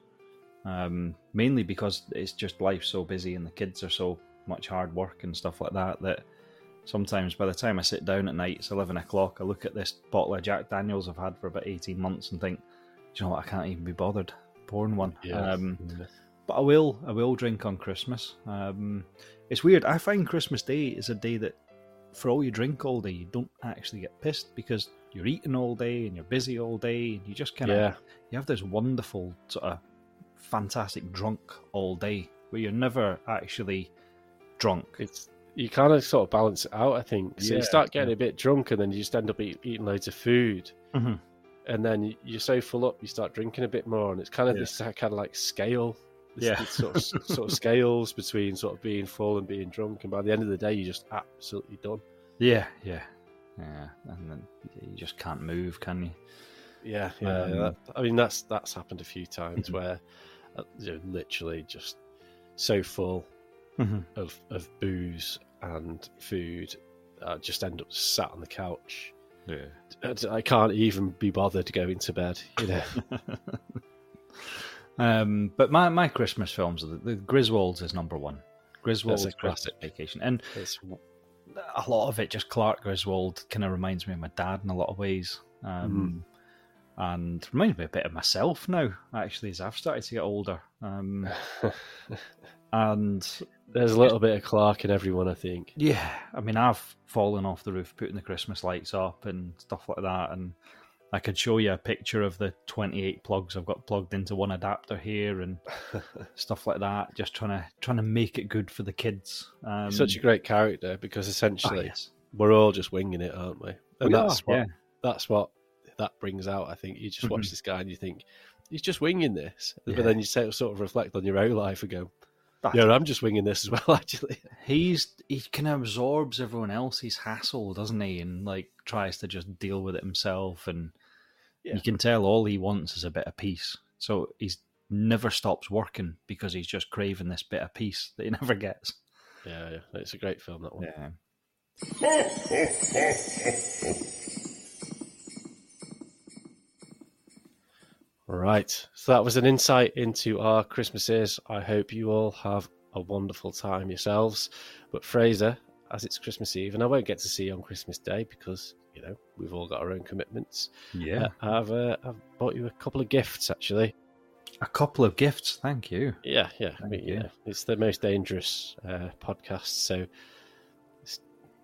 Um, mainly because it's just life's so busy and the kids are so much hard work and stuff like that that sometimes by the time I sit down at night, it's 11 o'clock, I look at this bottle of Jack Daniels I've had for about 18 months and think, do you know what, I can't even be bothered pouring one. Um, Yeah. But I will. I will drink on Christmas. Um, it's weird. I find Christmas Day is a day that, for all you drink all day, you don't actually get pissed because you're eating all day and you're busy all day, and you just kind of yeah, you have this wonderful sort of fantastic drunk all day where you're never actually drunk. it's you kind of sort of balance it out. I think so. Yeah, you start getting yeah. a bit drunk, and then you just end up eat, eating loads of food. Mhm. and then you- you're so full up, you start drinking a bit more, and it's kind of Yeah. this kind of like scale, this, Yeah. this sort of sort of scales between sort of being full and being drunk, and by the end of the day, you're just absolutely done. Yeah, yeah, yeah. And then you just can't move, can you? Yeah, yeah. Um, that- I mean, that's that's happened a few times Mhm. where uh, you know, literally just so full Mhm. of of booze and food, uh, just end up sat on the couch. Yeah. I can't even be bothered going to bed. You know. (laughs) um, but my, my Christmas films, the, the Griswolds is number one. Griswold's That's a classic. Vacation, and It's a lot of it just Clark Griswold kind of reminds me of my dad in a lot of ways, um, and reminds me a bit of myself now. Actually, as I've started to get older, um, (laughs) and There's a little bit of Clark in everyone, I think. yeah, I mean, I've fallen off the roof putting the Christmas lights up and stuff like that, and I could show you a picture of the 28 plugs I've got plugged into one adapter here and (laughs) stuff like that. Just trying to trying to make it good for the kids. Um, such a great character because oh, essentially yes. we're all just winging it, aren't we? And We that's are, what yeah. that's what that brings out. I think you just watch Mhm. this guy and you think he's just winging this, Yeah. but then you sort of reflect on your own life and go, That's "Yeah, I'm just winging this as well." (laughs) Actually, he's he kind of absorbs everyone else's hassle, doesn't he? And like tries to just deal with it himself. And Yeah. you can tell all he wants is a bit of peace. So he's never stops working because he's just craving this bit of peace that he (laughs) never gets. yeah, yeah, it's a great film that one. Yeah. Right. So that was an insight into our Christmases. I hope you all have a wonderful time yourselves. But Fraser, as it's Christmas Eve, and I won't get to see you on Christmas Day because you know we've all got our own commitments. Yeah. Uh, I've uh, I've bought you a couple of gifts actually. a couple of gifts. Thank you. Yeah, yeah. I mean, you. know, it's the most dangerous uh, podcast, so it's-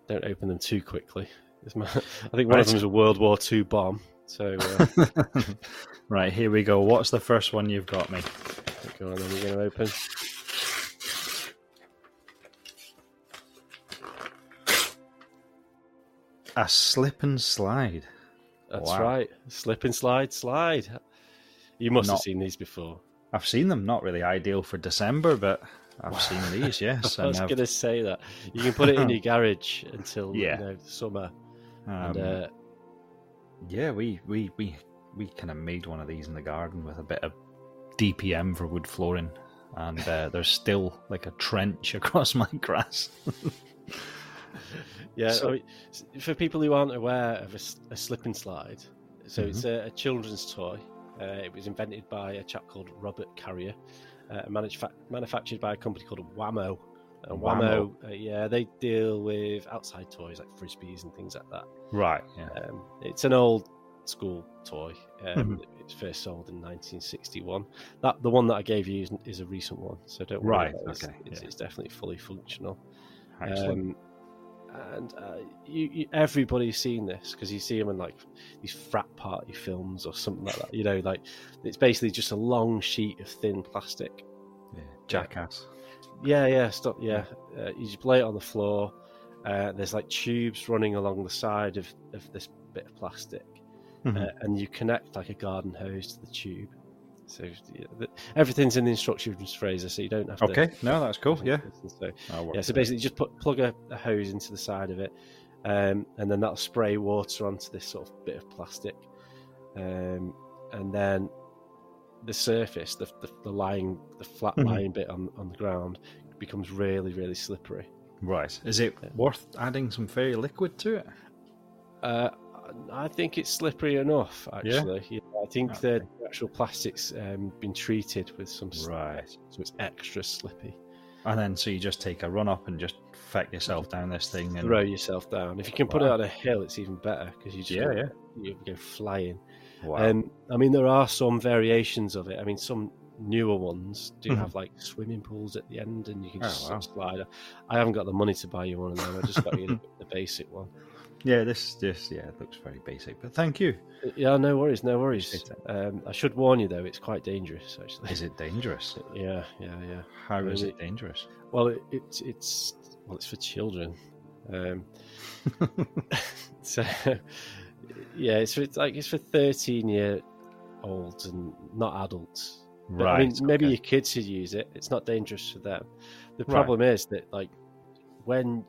don't open them too quickly. My- (laughs) I think one Right. of them is a World War II bomb. So uh, (laughs) right, here we go. What's the first one you've got me? go on, then we're going to open. A slip and slide. That's Wow. right. Slip and slide, slide. You must have seen these before. I've seen them. Not really ideal for December, but I've (laughs) seen these. Yes, I was going to say that. You can put it in your (laughs) garage until Yeah. you know summer. um, and uh, yeah, we we we we kind of made one of these in the garden with a bit of DPM for wood flooring, and uh, there's still like a trench (laughs) across my grass. (laughs) yeah, so- I mean, for people who aren't aware of a slip and slide, so it's Mm-hmm. a, a children's toy. Uh, it was invented by a chap called Robert Carrier, uh, manufa- manufactured by a company called Wham-O. And Wham-O, uh, yeah, they deal with outside toys like frisbees and things like that. right. Yeah. Um, it's an old school toy. Um, Mhm. It was first sold in 1961. That the one that I gave you is, is a recent one, so don't worry. Right, about it. It's, okay, it's, yeah. it's definitely fully functional. Um, and uh, you, you, everybody's seen this because you see them in like these frat party films or something like that. You know, like it's basically just a long sheet of thin plastic. yeah. Jackass. Yeah, yeah, stop. Yeah, uh, you just lay it on the floor, Uh, there's like tubes running along the side of, of this bit of plastic, Mhm. uh, and you connect like a garden hose to the tube. So yeah, the, everything's in the instructions, Fraser. So you don't have to. okay, no, that's cool. Yeah, So yeah, so basically, just put plug a, a hose into the side of it, um, and then that'll spray water onto this sort of bit of plastic, um, and then the surface, the, the, the lying, the flat Mhm. lying bit on, on the ground, becomes really, really slippery. right. Is it worth adding some fairy liquid to it? Uh, I think it's slippery enough, actually. Yeah, I think Okay. the actual plastic's um, been treated with some, Right. so it's extra slippy. And then so you just take a run up and just feck yourself down this thing and Throw yourself down. If you can put it on a hill, it's even better because you just Yeah, go, yeah. you go flying. wow. Um, I mean, there are some variations of it. I mean, some newer ones do Mhm. have like swimming pools at the end, and you can Oh, wow. slide. I haven't got the money to buy you one of them. I just got you the, the basic one. Yeah, this this yeah, it looks very basic, but thank you. Yeah, no worries, no worries. Um, I should warn you though, it's quite dangerous actually. Is it dangerous? (laughs) Yeah, yeah, yeah. How is Really? it dangerous? Well, it, it's it's well, it's for children. Um, (laughs) (laughs) so yeah, it's for, it's like it's for thirteen year olds and not adults. But, right. I mean, maybe okay. your kids should use it. It's not dangerous for them. The Right. problem is that, like, when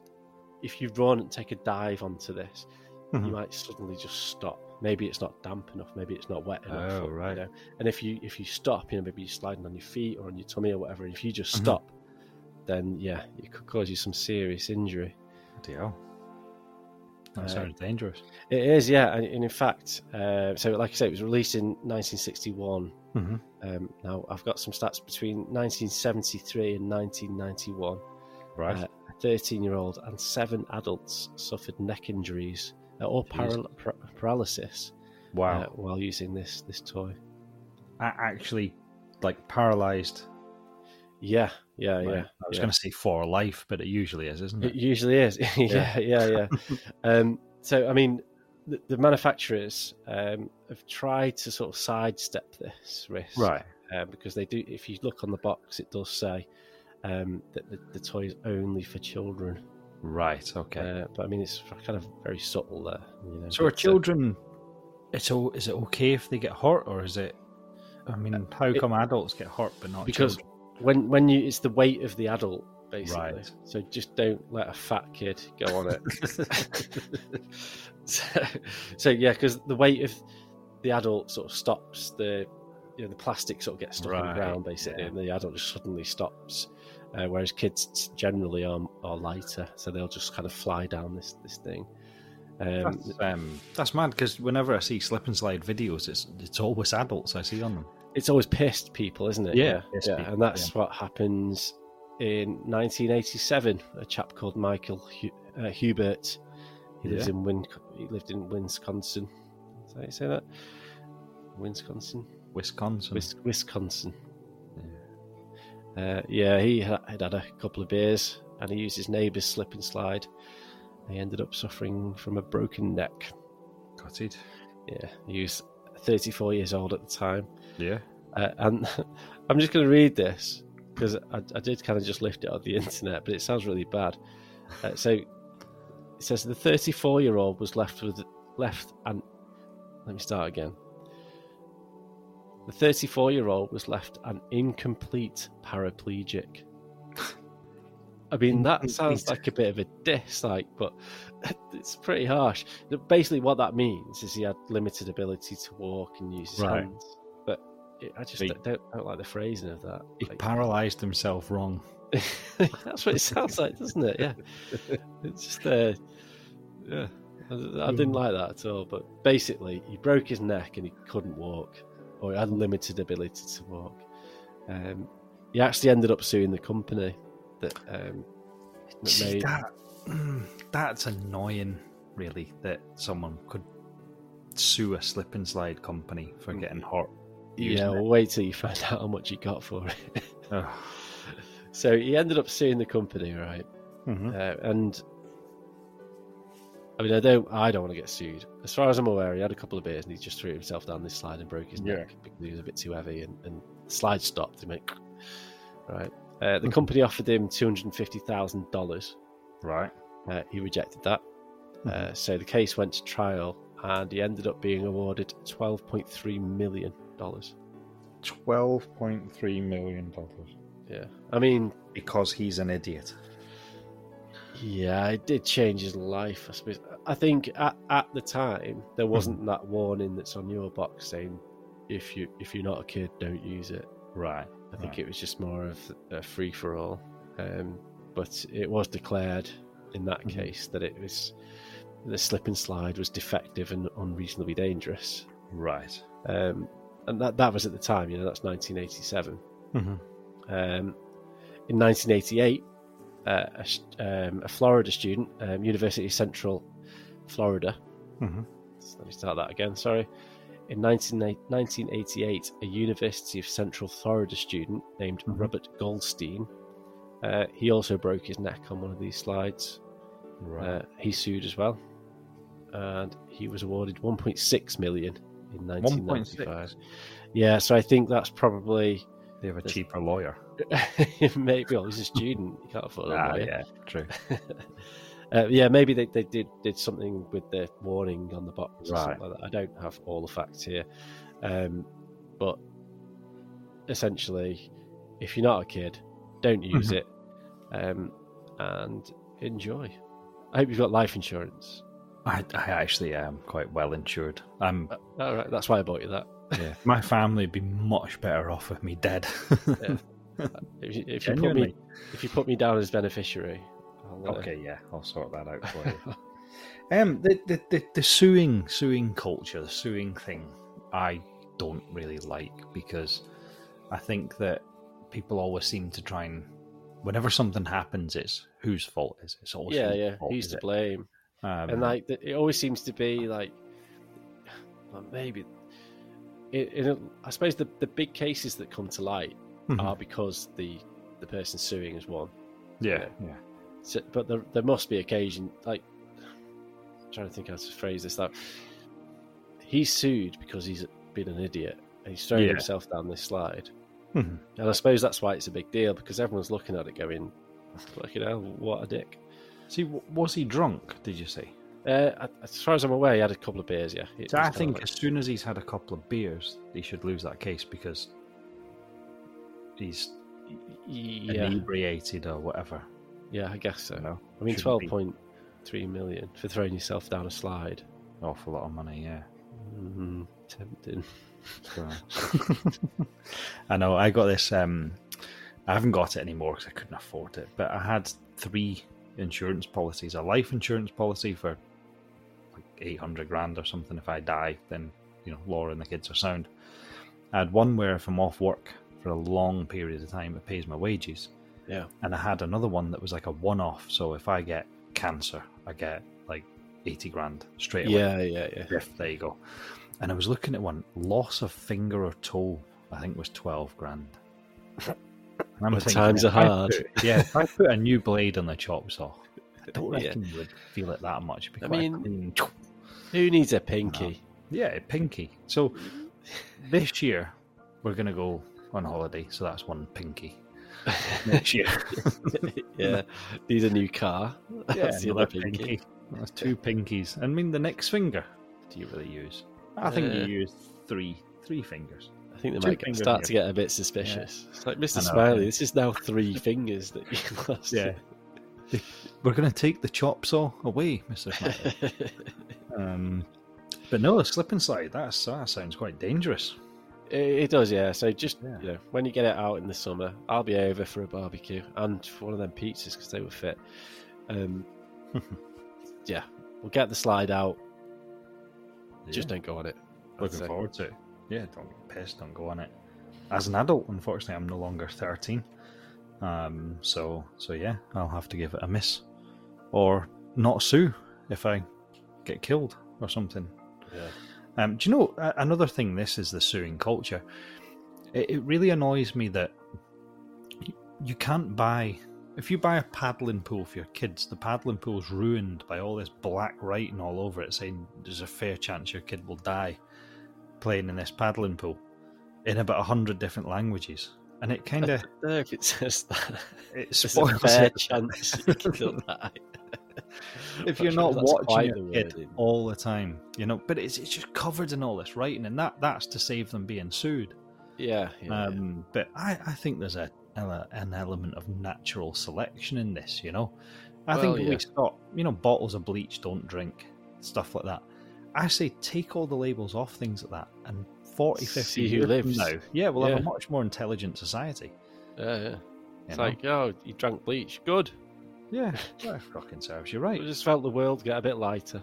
if you run and take a dive onto this, you Mhm. might suddenly just stop. Maybe it's not damp enough. Maybe it's not wet enough. Oh, or, you right. know. And if you if you stop, you know, maybe you're sliding on your feet or on your tummy or whatever. And if you just Mhm. stop, then yeah, it could cause you some serious injury. Hell. That Uh, sounds dangerous. It is, yeah. And, and in fact, uh, so like I say, it was released in 1961. hmm Um, now I've got some stats between 1973 and 1991. Right. Uh, 13 year old and seven adults suffered neck injuries uh, or paral- par- paralysis wow. uh, while using this this toy. A- actually, like paralyzed. Yeah, yeah, Right. yeah. I was yeah. going to say for life, but it usually is, isn't It it? usually is. (laughs) yeah, yeah, yeah. (laughs) um, so, I mean, the, the manufacturers um, have tried to sort of sidestep this risk, Right. Uh, because they do. If you look on the box, it does say um, that the, the toy is only for children. Right. Okay. Uh, but I mean, it's kind of very subtle there. You know, so are but, uh, children? It's o- is it okay if they get hurt, or is it? I mean, how it- come adults get hurt but not because children? when when you it's the weight of the adult basically. Right. So just don't let a fat kid go on it. (laughs) (laughs) so, so yeah, because the weight of the adult sort of stops the you know the plastic sort of gets stuck on the ground basically, yeah. and the adult just suddenly stops. Uh, whereas kids generally are, are lighter, so they'll just kind of fly down this this thing. Um, That's, um, that's mad because whenever I see slip and slide videos, it's it's always adults I see on them. it's always pissed people, isn't it? Yeah, yeah. people, and that's what happens in 1987. A chap called Michael Hu- uh, Hubert. He lives Yeah. in Win. He lived in Wisconsin. Is that how you say that? Wisconsin, Wisconsin. Wis- Wisconsin. Uh, yeah, he ha- had had a couple of beers and he used his neighbour's slip and slide. He ended up suffering from a broken neck. Got it. Yeah, he was 34 years old at the time. Yeah. Uh, and (laughs) I'm just going to read this because I, I did kind of just lift it on the (laughs) internet, but it sounds really bad. Uh, so it says the 34 year old was left with left and let me start again. The 34 year old was left an incomplete paraplegic. I mean, that sounds like a bit of a diss, like, but (laughs) it's pretty harsh. Basically, what that means is he had limited ability to walk and use his Right. hands. But it, I just He- don't, don't, like the phrasing of that. He Like- paralysed himself wrong. (laughs) that's what it sounds like, doesn't it? Yeah. It's just, uh, yeah. I, I didn't like that at all. But basically, he broke his neck and he couldn't walk, or he had limited ability to walk. Um, he actually ended up suing the company that, um, that See, made. that, (clears throat) that's annoying, really, that someone could sue a slip and slide company for Mm. getting hurt. Yeah, well, wait till you find out how much he got for it. Ugh. (laughs) so he ended up suing the company, right? Mhm. Uh, and I mean, I don't, I don't want to get sued. As far as I'm aware, he had a couple of beers and he just threw himself down this slide and broke his Yeah. neck because he was a bit too heavy, and, and the slide stopped. He went right. Uh, the Mhm. company offered him two hundred and fifty thousand dollars, Right. Uh, he rejected that. Uh, so the case went to trial, and he ended up being awarded twelve point three million dollars. Twelve point three million dollars Yeah, I mean, because he's an idiot. yeah, it did change his life. I suppose. I think at, at the time there wasn't that warning that's on your box saying if you if you're not a kid, don't use it. Right. I think it was just more of a free for all. Um, but it was declared in that Mhm. case that it was the slip and slide was defective and unreasonably dangerous. Right. Um, and that that was at the time, you know, that's 1987. Mm-hmm. Um, in 1988, uh, a, um, a Florida student, um, University of Central Florida. Mhm. Let me start that again. Sorry. In 19, 1988, a University of Central Florida student named Mhm. Robert Goldstein. Uh, he also broke his neck on one of these slides. Right. Uh, he sued as well, and he was awarded 1.6 million in 1995. Yeah, so I think that's probably they have a cheaper lawyer. (laughs) maybe well, he's a student. You can't afford a Ah, lawyer. yeah, true. (laughs) Uh, yeah, maybe they, they did did something with the warning on the box or Right. something like that. I don't have all the facts here, um, but essentially, if you're not a kid, don't use Mhm. it, um, and enjoy. I hope you've got life insurance. I, I actually am quite well insured. I'm. Uh, all right, that's why I bought you that. Yeah, my family would be much better off with me dead. (laughs) If you, if you put me if you put me down as beneficiary, I'll, uh, Okay, yeah, I'll sort that out for you. (laughs) um, the, the the the suing suing culture, the suing thing, I don't really like because I think that people always seem to try and whenever something happens, it's whose fault is it? It's always yeah, whose yeah. fault Who's to it? blame? Um, and like it always seems to be like well, maybe it, it, I suppose the, the big cases that come to light mhm. are because the the person suing has won. yeah, yeah, So, but there there must be occasion like I'm trying to think how to phrase this. That he's sued because he's been an idiot and he's thrown Yeah. himself down this slide. Mhm. And I suppose that's why it's a big deal because everyone's looking at it going, "Fucking hell, what a dick." See, w- was he drunk? Did you see? Uh, as far as I'm aware, he had a couple of beers. Yeah, It So I think like- as soon as he's had a couple of beers, he should lose that case because he's yeah, inebriated or whatever. Yeah, I guess so. I mean, twelve point three million for throwing yourself down a slide. awful lot of money. Yeah. Mm, tempting. (laughs) I know. I got this. Um, I haven't got it anymore because I couldn't afford it. But I had three insurance policies: a life insurance policy for like eight hundred grand or something. If I die, then you know Laura and the kids are sound. I had one where if I'm off work for a long period of time, it pays my wages. Yeah. And I had another one that was like a one-off. So if I get cancer, I get like eighty grand straight away. Yeah, yeah, yeah. There you go. And I was looking at one loss of finger or toe. I think was twelve grand. And I'm thinking, times are I hard. put- yeah, if I put a new blade on the chop saw, I (laughs) don't Yeah. reckon you would feel it that much. I mean- Who needs a pinky? yeah, a pinky. So this year we're gonna go on holiday, so that's one pinky. Next year, (laughs) yeah, need a new car. (laughs) That's the other pinky. That's two pinkies. I mean, the next finger. Do you really use? I think you Uh, use three, three fingers. I think they Two might get, start to get a bit suspicious. It's like Mr. Know, Smiley. yeah. This is now three fingers that you (laughs) lost. Yeah. We're going to take the chop saw away, Mister. Smiley. um, but no, the slip and slide. That's that sounds quite dangerous. It, does, yeah. So just Yeah. you know, when you get it out in the summer, I'll be over for a barbecue and for one of them pizzas because they were fit. Um, (laughs) yeah, we'll get the slide out. Just don't go on it. Looking forward to it. Yeah, don't get pissed. Don't go on it. As an adult, unfortunately, I'm no longer thirteen. Um, so so yeah, I'll have to give it a miss, or not sue if I get killed or something. Yeah. Um, do you know another thing? This is the suing culture. It, it really annoys me that you can't buy. If you buy a paddling pool for your kids, the paddling pool's ruined by all this black writing all over it saying there's a fair chance your kid will die playing in this paddling pool in about a hundred different languages. And it kind of if it says that, it (laughs) there's a spoils fair it. chance you can die. If you're Not not sure that's watching it your the kid wording. all the time, you know, but it's it's just covered in all this writing, and that that's to save them being sued. Yeah, yeah, Um, but I, I think there's a an element of natural selection in this. You know, I Well, think yeah. we stop. You know, bottles of bleach don't drink, stuff like that. I say take all the labels off things like that, and 40, 50 See who years lives. from now, yeah, we'll have a much more intelligent society. yeah, yeah. It's know? like, oh, you drank bleach. Good. Yeah, (laughs) that fucking serves you I right. We just felt the world get a bit lighter.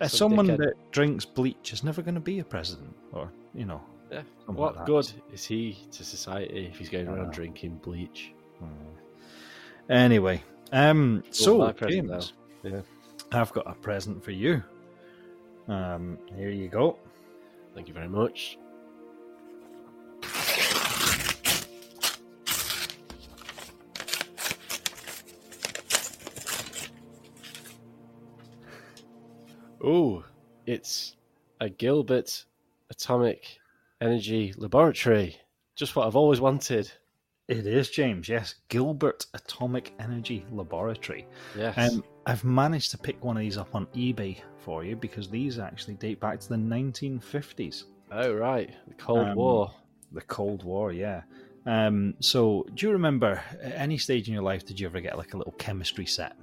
Uh, Some someone dickhead- that drinks bleach is never going to be a president, or you know, Yeah. something What like that. good is he to society if he's going around know. drinking bleach? Hmm. Anyway, um, so my present James. Yeah. I've got a present for you. Um, here you go. Thank you very much. Oh, it's a Gilbert Atomic Energy Laboratory. Just what I've always wanted. It is James. Yes, Gilbert Atomic Energy Laboratory. Yes. Um, I've managed to pick one of these up on eBay for you because these actually date back to the 1950s, oh, right. The Cold um, War. the Cold War. Yeah. Um, so, do you remember at any stage in your life did you ever get like a little chemistry set?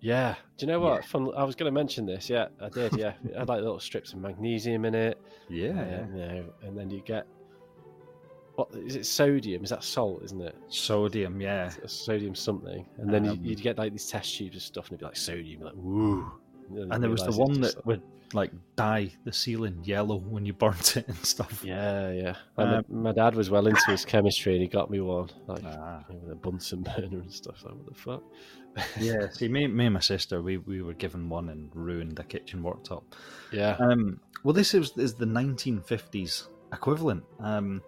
Yeah. Do you know what? Yeah. Fun, I was going to mention this. Yeah, I did. Yeah. it had like little strips of magnesium in it. Yeah. You know, and then you get what is it? Sodium? Is that salt? Isn't it? Sodium. Yeah. Sodium something. And then Um, you, you'd get like these test tubes of stuff, and it'd be like sodium. Like woo. you And there was the one that would like dye the ceiling yellow when you burnt it and stuff. Yeah, yeah. And Um, my dad was well into his chemistry, and he got me one, like Ah. you know, with a Bunsen burner and stuff. Like, what the fuck? (laughs) yeah. See, me, me and my sister, we, we were given one and ruined the kitchen worktop. Yeah. Um, well, this is, is the 1950s equivalent, um,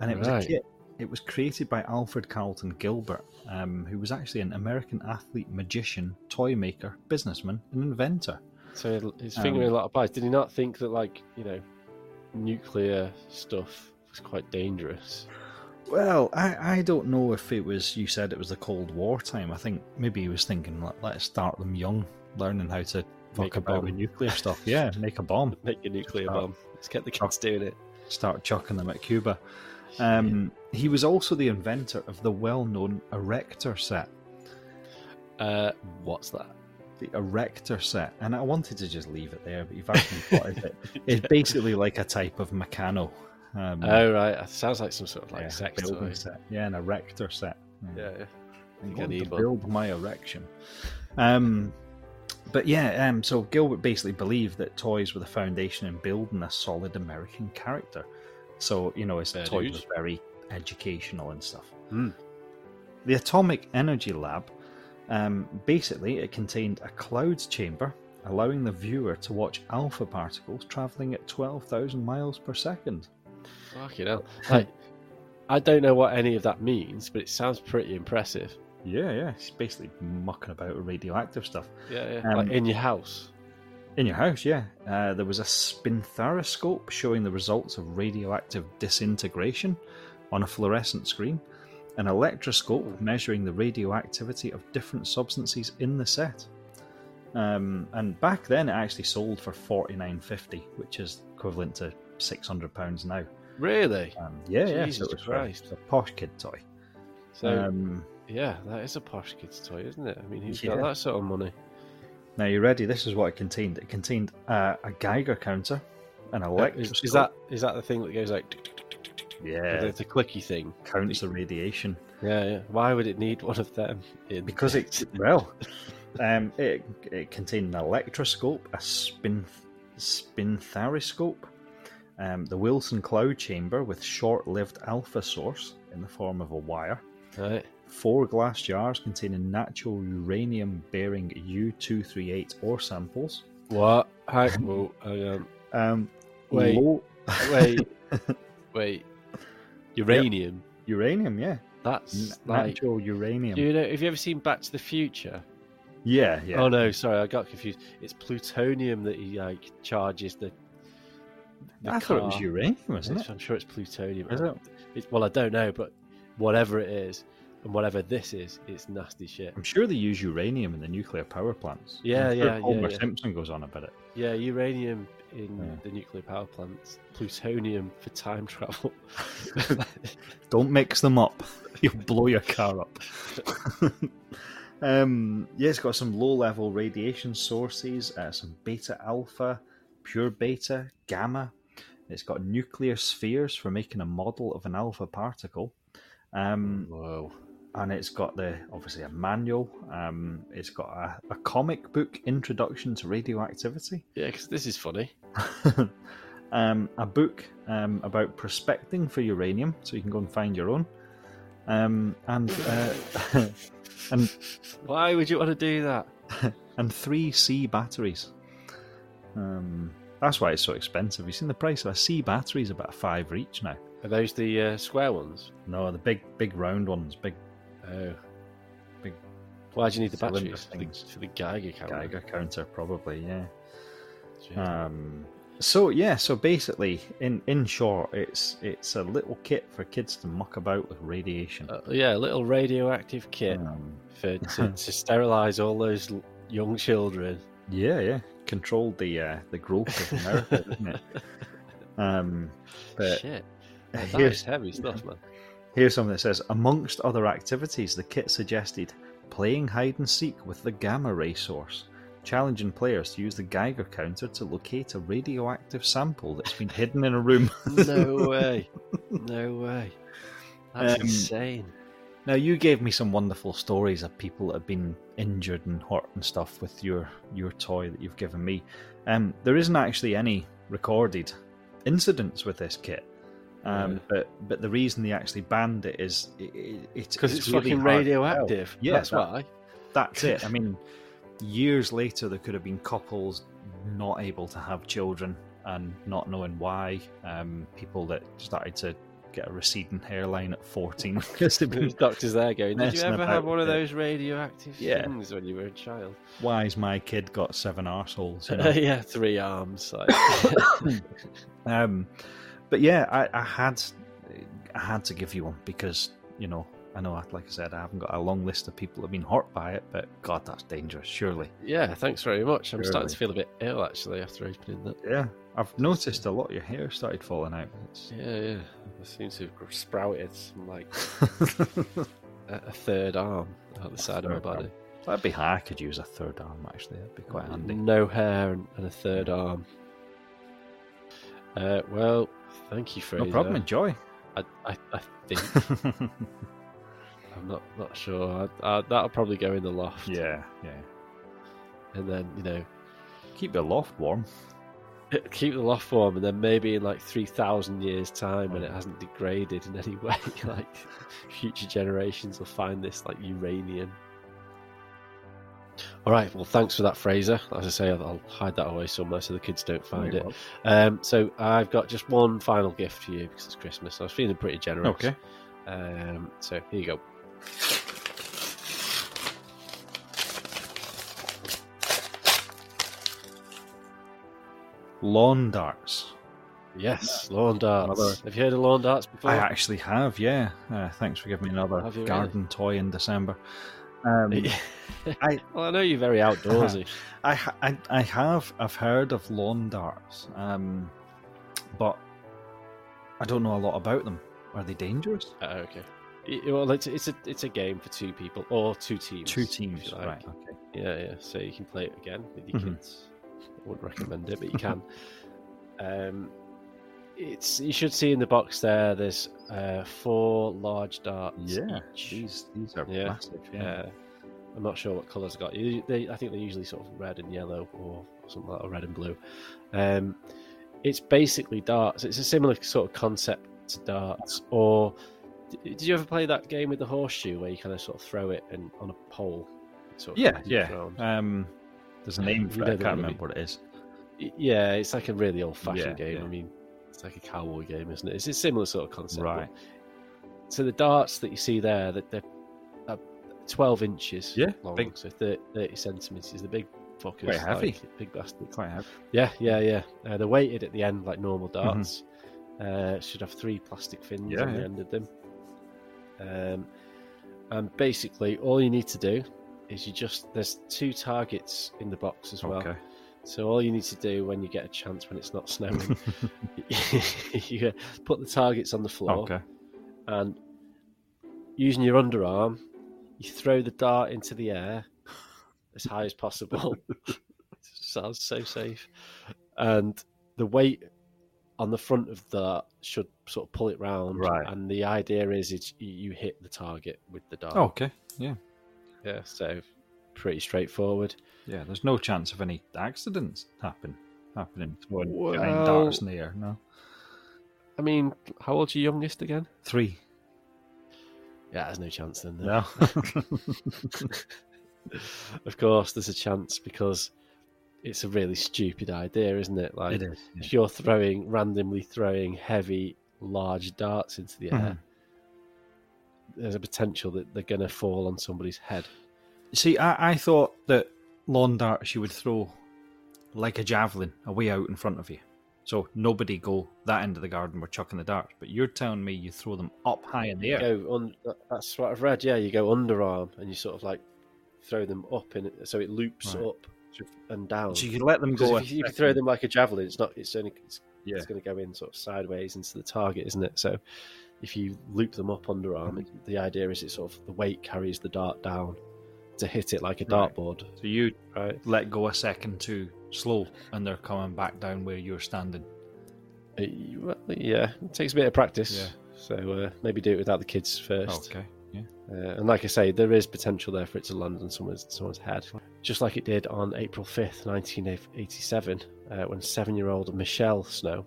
and it was Right. a kit. It was created by Alfred Carlton Gilbert, um, who was actually an American athlete, magician, toy maker, businessman, and inventor. So he- he's fingering Um, a lot of pies. Did he not think that, like, you know, nuclear stuff was quite dangerous? Well, I, I don't know if it was. You said it was the Cold War time. I think maybe he was thinking, let, let's start them young, learning how to Make a about bomb. with nuclear stuff. Yeah, (laughs) make a bomb. Make a nuclear Start- bomb. Let's get the kids doing it. start chucking them at Cuba. Um, he was also the inventor of the well-known Erector set. Uh, what's that? The Erector set, and I wanted to just leave it there, but you've actually is it. It's basically like a type of Meccano. Um, Oh right, it sounds like some sort of like yeah, sex building toy. set. Yeah, an Erector set. Yeah, yeah. Think I need to one. build my erection. Um, but yeah, um, so Gilbert basically believed that toys were the foundation in building a solid American character. So you know, his Fair toys dues. were very educational and stuff. Hmm. The Atomic Energy Lab, um, basically, it contained a cloud chamber, allowing the viewer to watch alpha particles traveling at twelve thousand miles per second. Fucking hell. (laughs) Like, I don't know what any of that means, but it sounds pretty impressive. Yeah, yeah, it's basically mucking about with radioactive stuff. Yeah, yeah. Um, like in your house. In your house, yeah. Uh, there was a spinthariscope showing the results of radioactive disintegration on a fluorescent screen, an electroscope measuring the radioactivity of different substances in the set. Um, and back then, it actually sold for forty nine fifty, which is equivalent to six hundred pounds now. Really? Um, yeah, yeah. Jesus So it was Christ. It's a posh kid toy. So Um, yeah, that is a posh kid's toy, isn't it? I mean, who's Yeah. got that sort of money? now you're ready? This is what it contained. It contained uh, a Geiger counter, an Uh, electroscope. Is, is that is that the thing that goes like yeah? it's a clicky thing? counts the radiation. Yeah, yeah. Why would it need one of them? In because it (laughs) well um, it, it contained an electroscope a spin spinthariscope um, the wilson cloud chamber with short-lived alpha source in the form of a wire right. four glass jars containing natural uranium bearing u238 ore samples What? Hang, (laughs) whoa, hang um, Wait. low- Wait, (laughs) wait. Uranium. uranium yeah That's N- like. natural uranium you know? Have you ever seen Back to the Future? yeah yeah Oh no, sorry, I got confused. It's plutonium that he like charges the. the i thought it was uranium wasn't it I'm sure it's plutonium. Is it? It- well, I don't know, but whatever it is, and whatever this is, it's nasty shit. I'm sure they use uranium in the nuclear power plants. Yeah, I'm sure yeah, Homer yeah, yeah. Simpson goes on about it. Yeah, uranium in Yeah. the nuclear power plants, plutonium for time travel. (laughs) Don't mix them up. (laughs) You'll blow your car up. (laughs) um, yeah, it's got some low level radiation sources, uh, some beta alpha, pure beta, gamma. It's got nuclear spheres for making a model of an alpha particle. Um, Whoa. And it's got the obviously a manual. Um, it's got a, a comic book introduction to radioactivity. Yeah, because this is funny. (laughs) um, a book um, about prospecting for uranium, so you can go and find your own. Um, and uh, (laughs) and Why would you want to do that? (laughs) and three C batteries. Um, that's why it's so expensive. You've seen the price of a C battery is about five each now. Are those the uh, square ones? No, the big, big round ones, big Oh. Big Why do you need the cylinder batteries? For the, things. for the Geiger counter. Geiger counter, probably. Yeah. Yeah. Um, so yeah, so basically, in in short, it's it's a little kit for kids to muck about with radiation. Uh, yeah, a little radioactive kit Um, for (laughs) to, to sterilize all those l- young children. yeah, yeah, controlled the uh, the growth of America, isn't it? (laughs) Um, but Shit, (laughs) that here's heavy stuff, man. Here's something that says, amongst other activities, the kit suggested playing hide and seek with the gamma ray source, challenging players to use the Geiger counter to locate a radioactive sample that's been hidden in a room. (laughs) No way, no way. That's Um, insane. Now you gave me some wonderful stories of people that have been injured and hurt and stuff with your your toy that you've given me. Um, there isn't actually any recorded incidents with this kit, um, Yeah. but but the reason they actually banned it is it, it, it's Because it's, really fucking radioactive. Yeah, that's that- why. That's it. I (laughs) mean, years later there could have been couples not able to have children and not knowing why. Um, people that started to get a receding hairline at fourteen because they've been doctors there going, Did you ever have one of those radioactive Yeah. things when you were a child? why's my kid got seven arseholes? You (laughs) know? yeah, three arms. Like. (coughs) (laughs) um, but yeah, I, I had I had to give you one because you know I know, like I said, I haven't got a long list of people that have been hurt by it, but God, that's dangerous. Surely, yeah, thanks very much. I'm starting to feel a bit ill actually after opening that. yeah, I've noticed a lot of your hair started falling out. It's... Yeah, yeah. I seem to have sprouted some like (laughs) a, a third arm out the side of my body. That'd be high. I could use a third arm actually. That'd be quite handy. No hair and, and a third arm. Uh, well, thank you, Fraser. No problem. Uh, enjoy. I, I, I think (laughs) I'm not not sure. I, I, that'll probably go in the loft. yeah, yeah. and then you know Keep the loft warm. (laughs) keep the loft warm, and then maybe in like three thousand years' time, when it oh. hasn't degraded in any (laughs) way, like future generations will find this like uranium. All right. Well, thanks for that, Fraser. As I say, I'll, I'll hide that away somewhere so the kids don't find Very it. well. Um, so I've got just one final gift for you because it's Christmas. I was feeling pretty generous. Okay. Um, so here you go. Lawn darts. Yes, lawn darts. Another- Have you heard of lawn darts before? I actually have, yeah. Uh, thanks for giving me another you really? garden toy in December. Um, I, (laughs) well, I know you're very outdoorsy. (laughs) I, I, I have, I've heard of lawn darts, um, but I don't know a lot about them. Are they dangerous? Uh, okay. Well, it's, it's a it's a game for two people or two teams. Two teams, like. right? Okay. Yeah, yeah. So you can play it again with your Mhm. kids. I wouldn't recommend it, but you can. (laughs) um, it's you should see in the box there. There's uh, four large darts. Yeah, each. these these are Yeah. massive. Yeah. Uh, I'm not sure what colours I got. You- They, I think they're usually sort of red and yellow or something like or red and blue. Um, it's basically darts. It's a similar sort of concept to darts. Or did you ever play that game with the horseshoe where you kind of sort of throw it and on a pole? sort of yeah, yeah. Um, there's a name for it. I can't remember what it is. Yeah, it's like a really old-fashioned Yeah, game. yeah. I mean, like a cowboy game, isn't it? It's a similar sort of concept. Right. So the darts that you see there, that they're uh, 12 inches Yeah, long, big. so 30, 30 centimeters. The big fuckers, Quite heavy. like, big bastards. Quite heavy. Yeah, yeah, yeah. Uh, they're weighted at the end like normal Mm-hmm. darts. Uh, should have three plastic fins Yeah, on the yeah. end of them. Um, And basically, all you need to do is you just there's two targets in the box as well. Okay. So all you need to do when you get a chance when it's not snowing, (laughs) (laughs) you put the targets on the floor, Okay. and using your underarm, you throw the dart into the air as high as possible. (laughs) Sounds so safe, and the weight on the front of that should sort of pull it round. Right. And the idea is it's, you hit the target with the dart. Okay. Yeah. Yeah. So pretty straightforward. Yeah. There's no chance of any accidents happen happening throwing giant darts in the air. No. I mean, how old's your youngest again? Three. Yeah, there's no chance then. No. (laughs) of course, there's a chance because it's a really stupid idea, isn't it? Like, it is. yeah. if you're throwing randomly throwing heavy, large darts into the air, mm-hmm. there's a potential that they're going to fall on somebody's head. See, I, I thought that lawn dart she would throw like a javelin away out in front of you. So nobody go that end of the garden we're chucking the darts. But you're telling me you throw them up high in the air. Go un- that's what I've read. Yeah, you go underarm and you sort of like throw them up, and so it loops Right. up and down. So you can let them go. if, you, if you throw them like a javelin, it's not. It's only. It's, Yeah. it's going to go in sort of sideways into the target, isn't it? So if you loop them up underarm, it, the idea is it sort of the weight carries the dart down to hit it like a Right. dartboard, So you right? let go a second too slow, and they're coming back down where you're standing. Uh, well, yeah, it takes a bit of practice. Yeah. So uh, maybe do it without the kids first. Okay. Yeah. Uh, and like I say, there is potential there for it to land on someone's someone's head, just like it did on April fifth, nineteen eighty-seven, uh, when seven-year-old Michelle Snow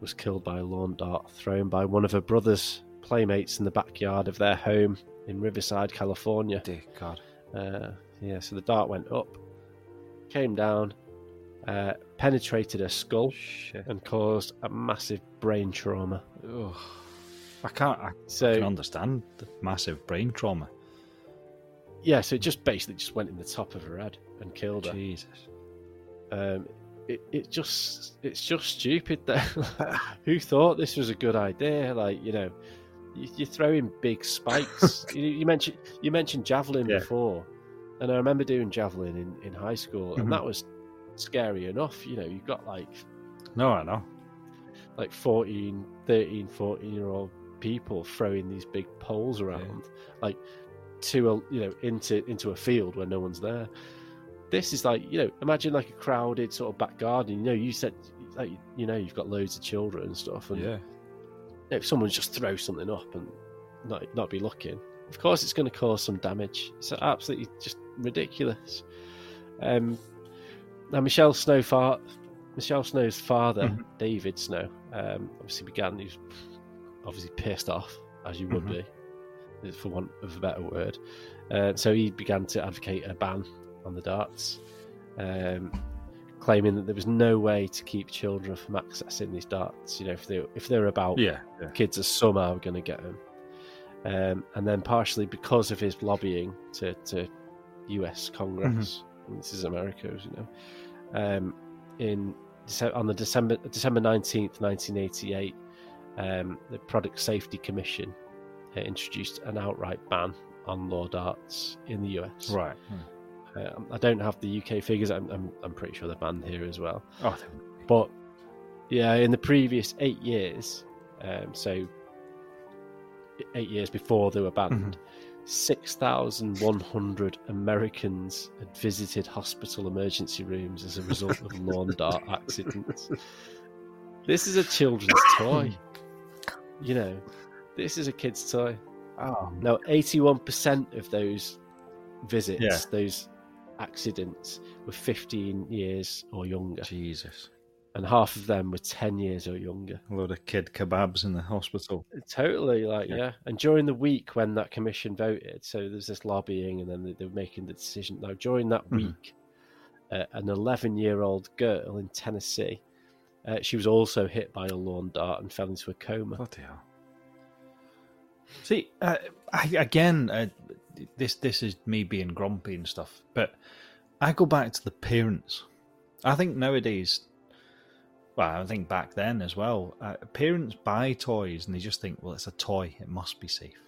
was killed by a lawn dart thrown by one of her brother's playmates in the backyard of their home in Riverside, California. Dear God. Uh, yeah, so the dart went up, came down, uh, penetrated her skull, Shit. and caused a massive brain trauma. Ugh. I can't. I So can understand the massive brain trauma. yeah, so it just basically just went in the top of her head and killed her. Jesus. Um, it, it just it's just stupid that (laughs) who thought this was a good idea? Like you know, you're throwing big spikes. (laughs) you, you mentioned you mentioned javelin Yeah. before, and I remember doing javelin in, in high school, and mm-hmm. that was scary enough. You know, you've got like No, I know. like 14, 13, 14 year old people throwing these big poles around, like to a you know into into a field where no one's there. This is like you know imagine like a crowded sort of back garden. You know, you said like you know you've got loads of children and stuff, and Yeah. If someone just throws something up and not not be looking, of course it's going to cause some damage. It's absolutely just ridiculous. Um, now Michelle Snow, far, Michelle Snow's father, Mhm. David Snow, um, obviously began. He was obviously pissed off, as you would Mhm. be, for want of a better word. Uh, so he began to advocate a ban on the darts. Um, claiming that there was no way to keep children from accessing these darts. You know, if they if they're about Yeah. Yeah. kids are somehow going to get them. Um, and then partially because of his lobbying to, to U.S. Congress, and this is America, as you know, um, in on the December December nineteenth, nineteen eighty eight, um, the Product Safety Commission uh, introduced an outright ban on lawn darts in the U.S. Right. Hmm. Uh, I don't have the UK figures. I'm, I'm, I'm pretty sure they're banned here as well. Oh, But yeah, in the previous eight years, um, so eight years before they were banned, 6,100 Americans had visited hospital emergency rooms as a result of (laughs) lawn dart accidents. This is a children's (laughs) toy. You know, this is a kid's toy. oh, Now, 81% of those visits, Yeah. those accidents, were 15 years or younger Jesus. and half of them were 10 years or younger. A load of kid kebabs in the hospital. Totally, like, Yeah. yeah. And during the week when that commission voted, so there's this lobbying and then they, they were making the decision. Now, during that Mhm. week, uh, an 11 year old girl in Tennessee, uh, she was also hit by a lawn dart and fell into a coma. Bloody hell. See, uh, I, again, uh, this this is me being grumpy and stuff, but I go back to the parents. I think nowadays, well, I think back then as well, uh, parents buy toys and they just think, well, it's a toy, it must be safe.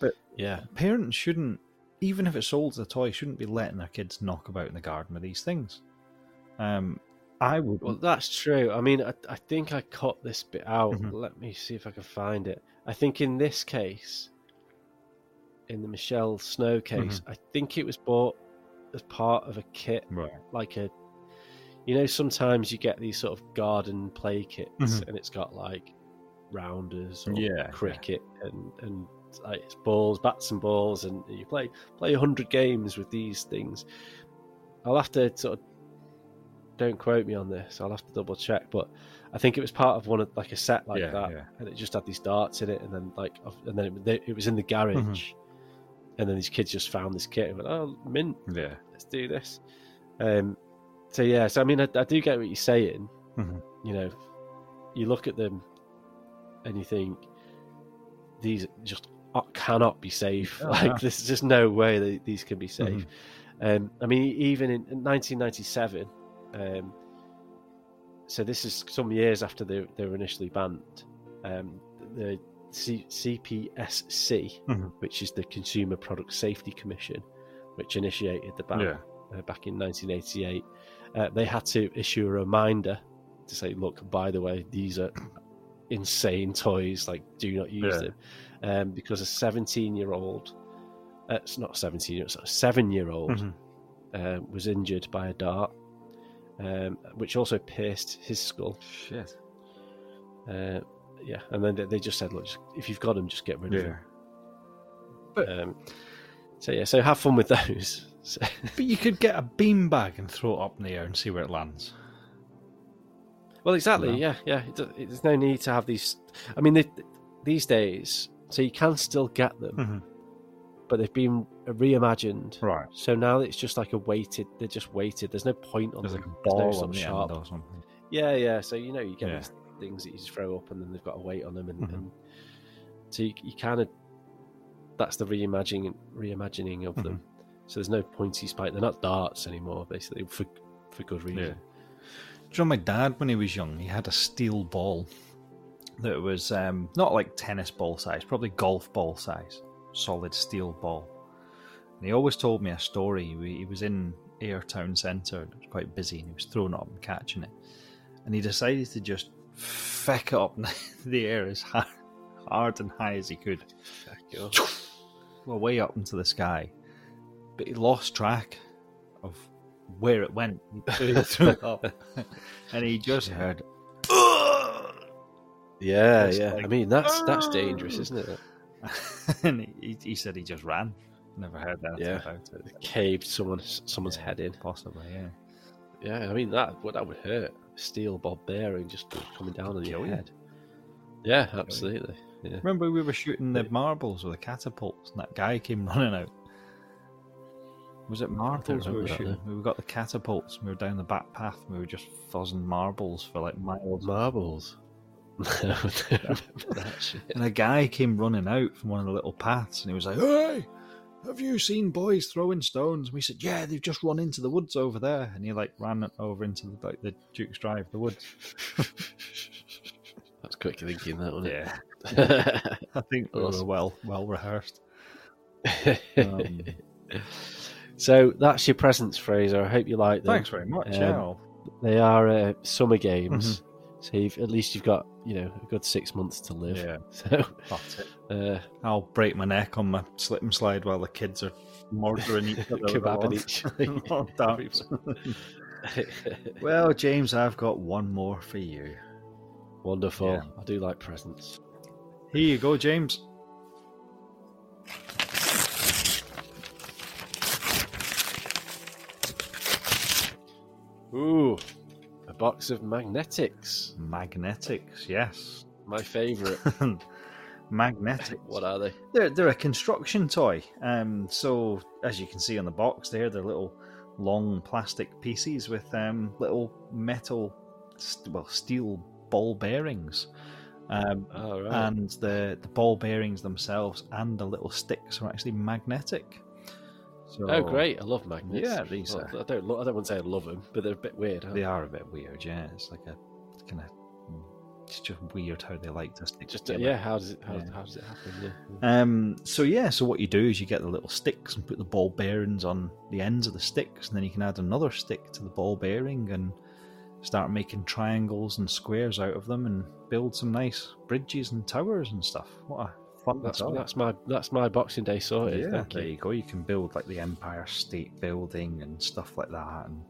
But yeah. parents shouldn't, even if it's sold as a toy, shouldn't be letting their kids knock about in the garden with these things. Um, I would. Well, that's true. I mean, I, I think I cut this bit out. Mhm. Let me see if I can find it. I think in this case, in the Michelle Snow case, I think it was bought as part of a kit, right. like a. You know, sometimes you get these sort of garden play kits, Mhm. and it's got like rounders yeah. cricket and and like it's balls, bats and balls, and you play play hundred games with these things. I'll have to sort of don't quote me on this. I'll have to double check, but I think it was part of one of like a set like Yeah, that, yeah. and it just had these darts in it, and then like and then it, it was in the garage, Mm-hmm. And then these kids just found this kit and went, "Oh, mint, Yeah. let's do this." Um, so yeah, so I mean, I, I do get what you're saying. Mhm. You know, you look at them and you think these just cannot be safe. Oh, (laughs) like, yeah. there's just no way that these can be safe. Um, I mean, even in, in 1997, um, so this is some years after they, they were initially banned, um, the C- CPSC, Mhm. which is the Consumer Product Safety Commission, which initiated the ban Yeah. uh, back in 1988, uh, they had to issue a reminder to say, look, by the way, these are insane toys, like, do not use Yeah. them. Um, because a 17 year old, uh, it's not 17, it's a seven year old, Mhm. uh, was injured by a dart, um, which also pierced his skull. Shit. Yeah, and then they, just said, look, just, if you've got them, just get rid of Yeah. them. Um, so yeah, so have fun with (laughs) those. So, But you could get a beanbag and throw it up in the air and see where it lands. well, exactly. Yeah, yeah. It, do- there's no need to have these. I mean, they, these days, so you can still get them, Mhm. but they've been reimagined. Right. So now it's just like a weighted. They're just weighted. There's no point on There's them. like a There's no on the sharp. end or something. Yeah, yeah. So you know, you get Yeah. these things that you just throw up, and then they've got a weight on them, and, Mhm. and so you, you kind of that's the reimagining reimagining of them. So there's no pointy spike. They're not darts anymore, basically for for good reason. Yeah. Do you know my dad when he was young? He had a steel ball that was um, not like tennis ball size, probably golf ball size, solid steel ball. And he always told me a story. He was in Ayr Town Centre, it was quite busy, and he was throwing up and catching it. And he decided to just feck up (laughs) the air as hard, hard and high as he could. (sniffs) Well, way up into the sky. But he lost track of where it went. He (laughs) threw it up. (laughs) and he just heard, (sniffs) Yeah, It's yeah. I mean, that's that's dangerous, isn't it? and he, he said he just ran. Never heard that Yeah. about it. Caved someone's someone's Yeah, head in. Possibly, yeah. Yeah, I mean that what that would hurt. Steel bob bearing just coming down on your head. Yeah, absolutely. Yeah. Remember we were shooting the marbles with the catapults, and that guy came (laughs) running out. Was it marbles we were that, shooting? We got the catapults. and We were down the back path. and We were just fuzzing marbles for like miles. Marbles. (laughs) I don't remember that shit. And a guy came running out from one of the little paths, and he was like, "Hey, have you seen boys throwing stones?" And we said, "Yeah, they've just run into the woods over there." And he like ran over into the like the Duke's Drive, the woods. (laughs) That's quick thinking, that wasn't Yeah. (laughs) I think we were well well rehearsed. Um, (laughs) so that's your presents, Fraser. I hope you like them. Thanks very much. Um, yeah, They are uh, summer games, so you've, at least you've got you know a good six months to live. yeah, (laughs) So uh, I'll break my neck on my slip and slide while the kids are murdering each (laughs) other. kebabbing each (laughs) well, James, I've got one more for you. Wonderful. Yeah. I do like presents. Here you go, James. Ooh, box of Magnetix. Magnetix, yes. My favourite. (laughs) Magnetix. what are they? They're they're a construction toy. Um, so as you can see on the box there, they're little long plastic pieces with um little metal, st- well, steel ball bearings. Um, Oh, right. and the the ball bearings themselves and the little sticks are actually magnetic. So oh, great! I love magnets. Yeah, these Well, are- I don't. Lo- I don't want to say I love them, but they're a bit weird. Aren't They are a bit weird, yeah. It's like a kind of it's just weird how they like to stick Just together. yeah, how does it how, Yeah. how does it happen? Yeah, yeah. Um, so yeah, so what you do is you get the little sticks and put the ball bearings on the ends of the sticks, and then you can add another stick to the ball bearing and start making triangles and squares out of them and build some nice bridges and towers and stuff. What a fun That's that's my that's my Boxing Day sorted. yeah, Thank there you. you go. You can build like the Empire State Building and stuff like that, and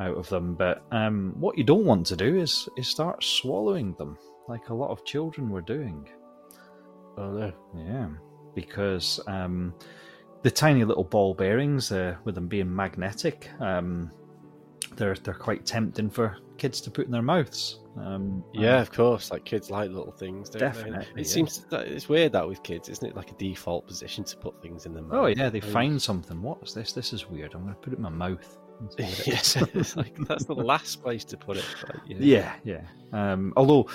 out of them. But um, what you don't want to do is is start swallowing them, like a lot of children were doing. Oh no. Yeah, because um, the tiny little ball bearings, uh, with them being magnetic, um, they're they're quite tempting for kids to put in their mouths. Um, Yeah, of course. Like kids like little things, Definitely, they? It yeah. seems that it's weird that with kids, isn't it? Like a default position to put things in their mouth. Oh yeah, they find something. What's this? This is weird. I'm going to put it in my mouth. and see what it (laughs) yes, (laughs) it's like that's the last place to put it. Like, you know. Yeah, yeah. Um, although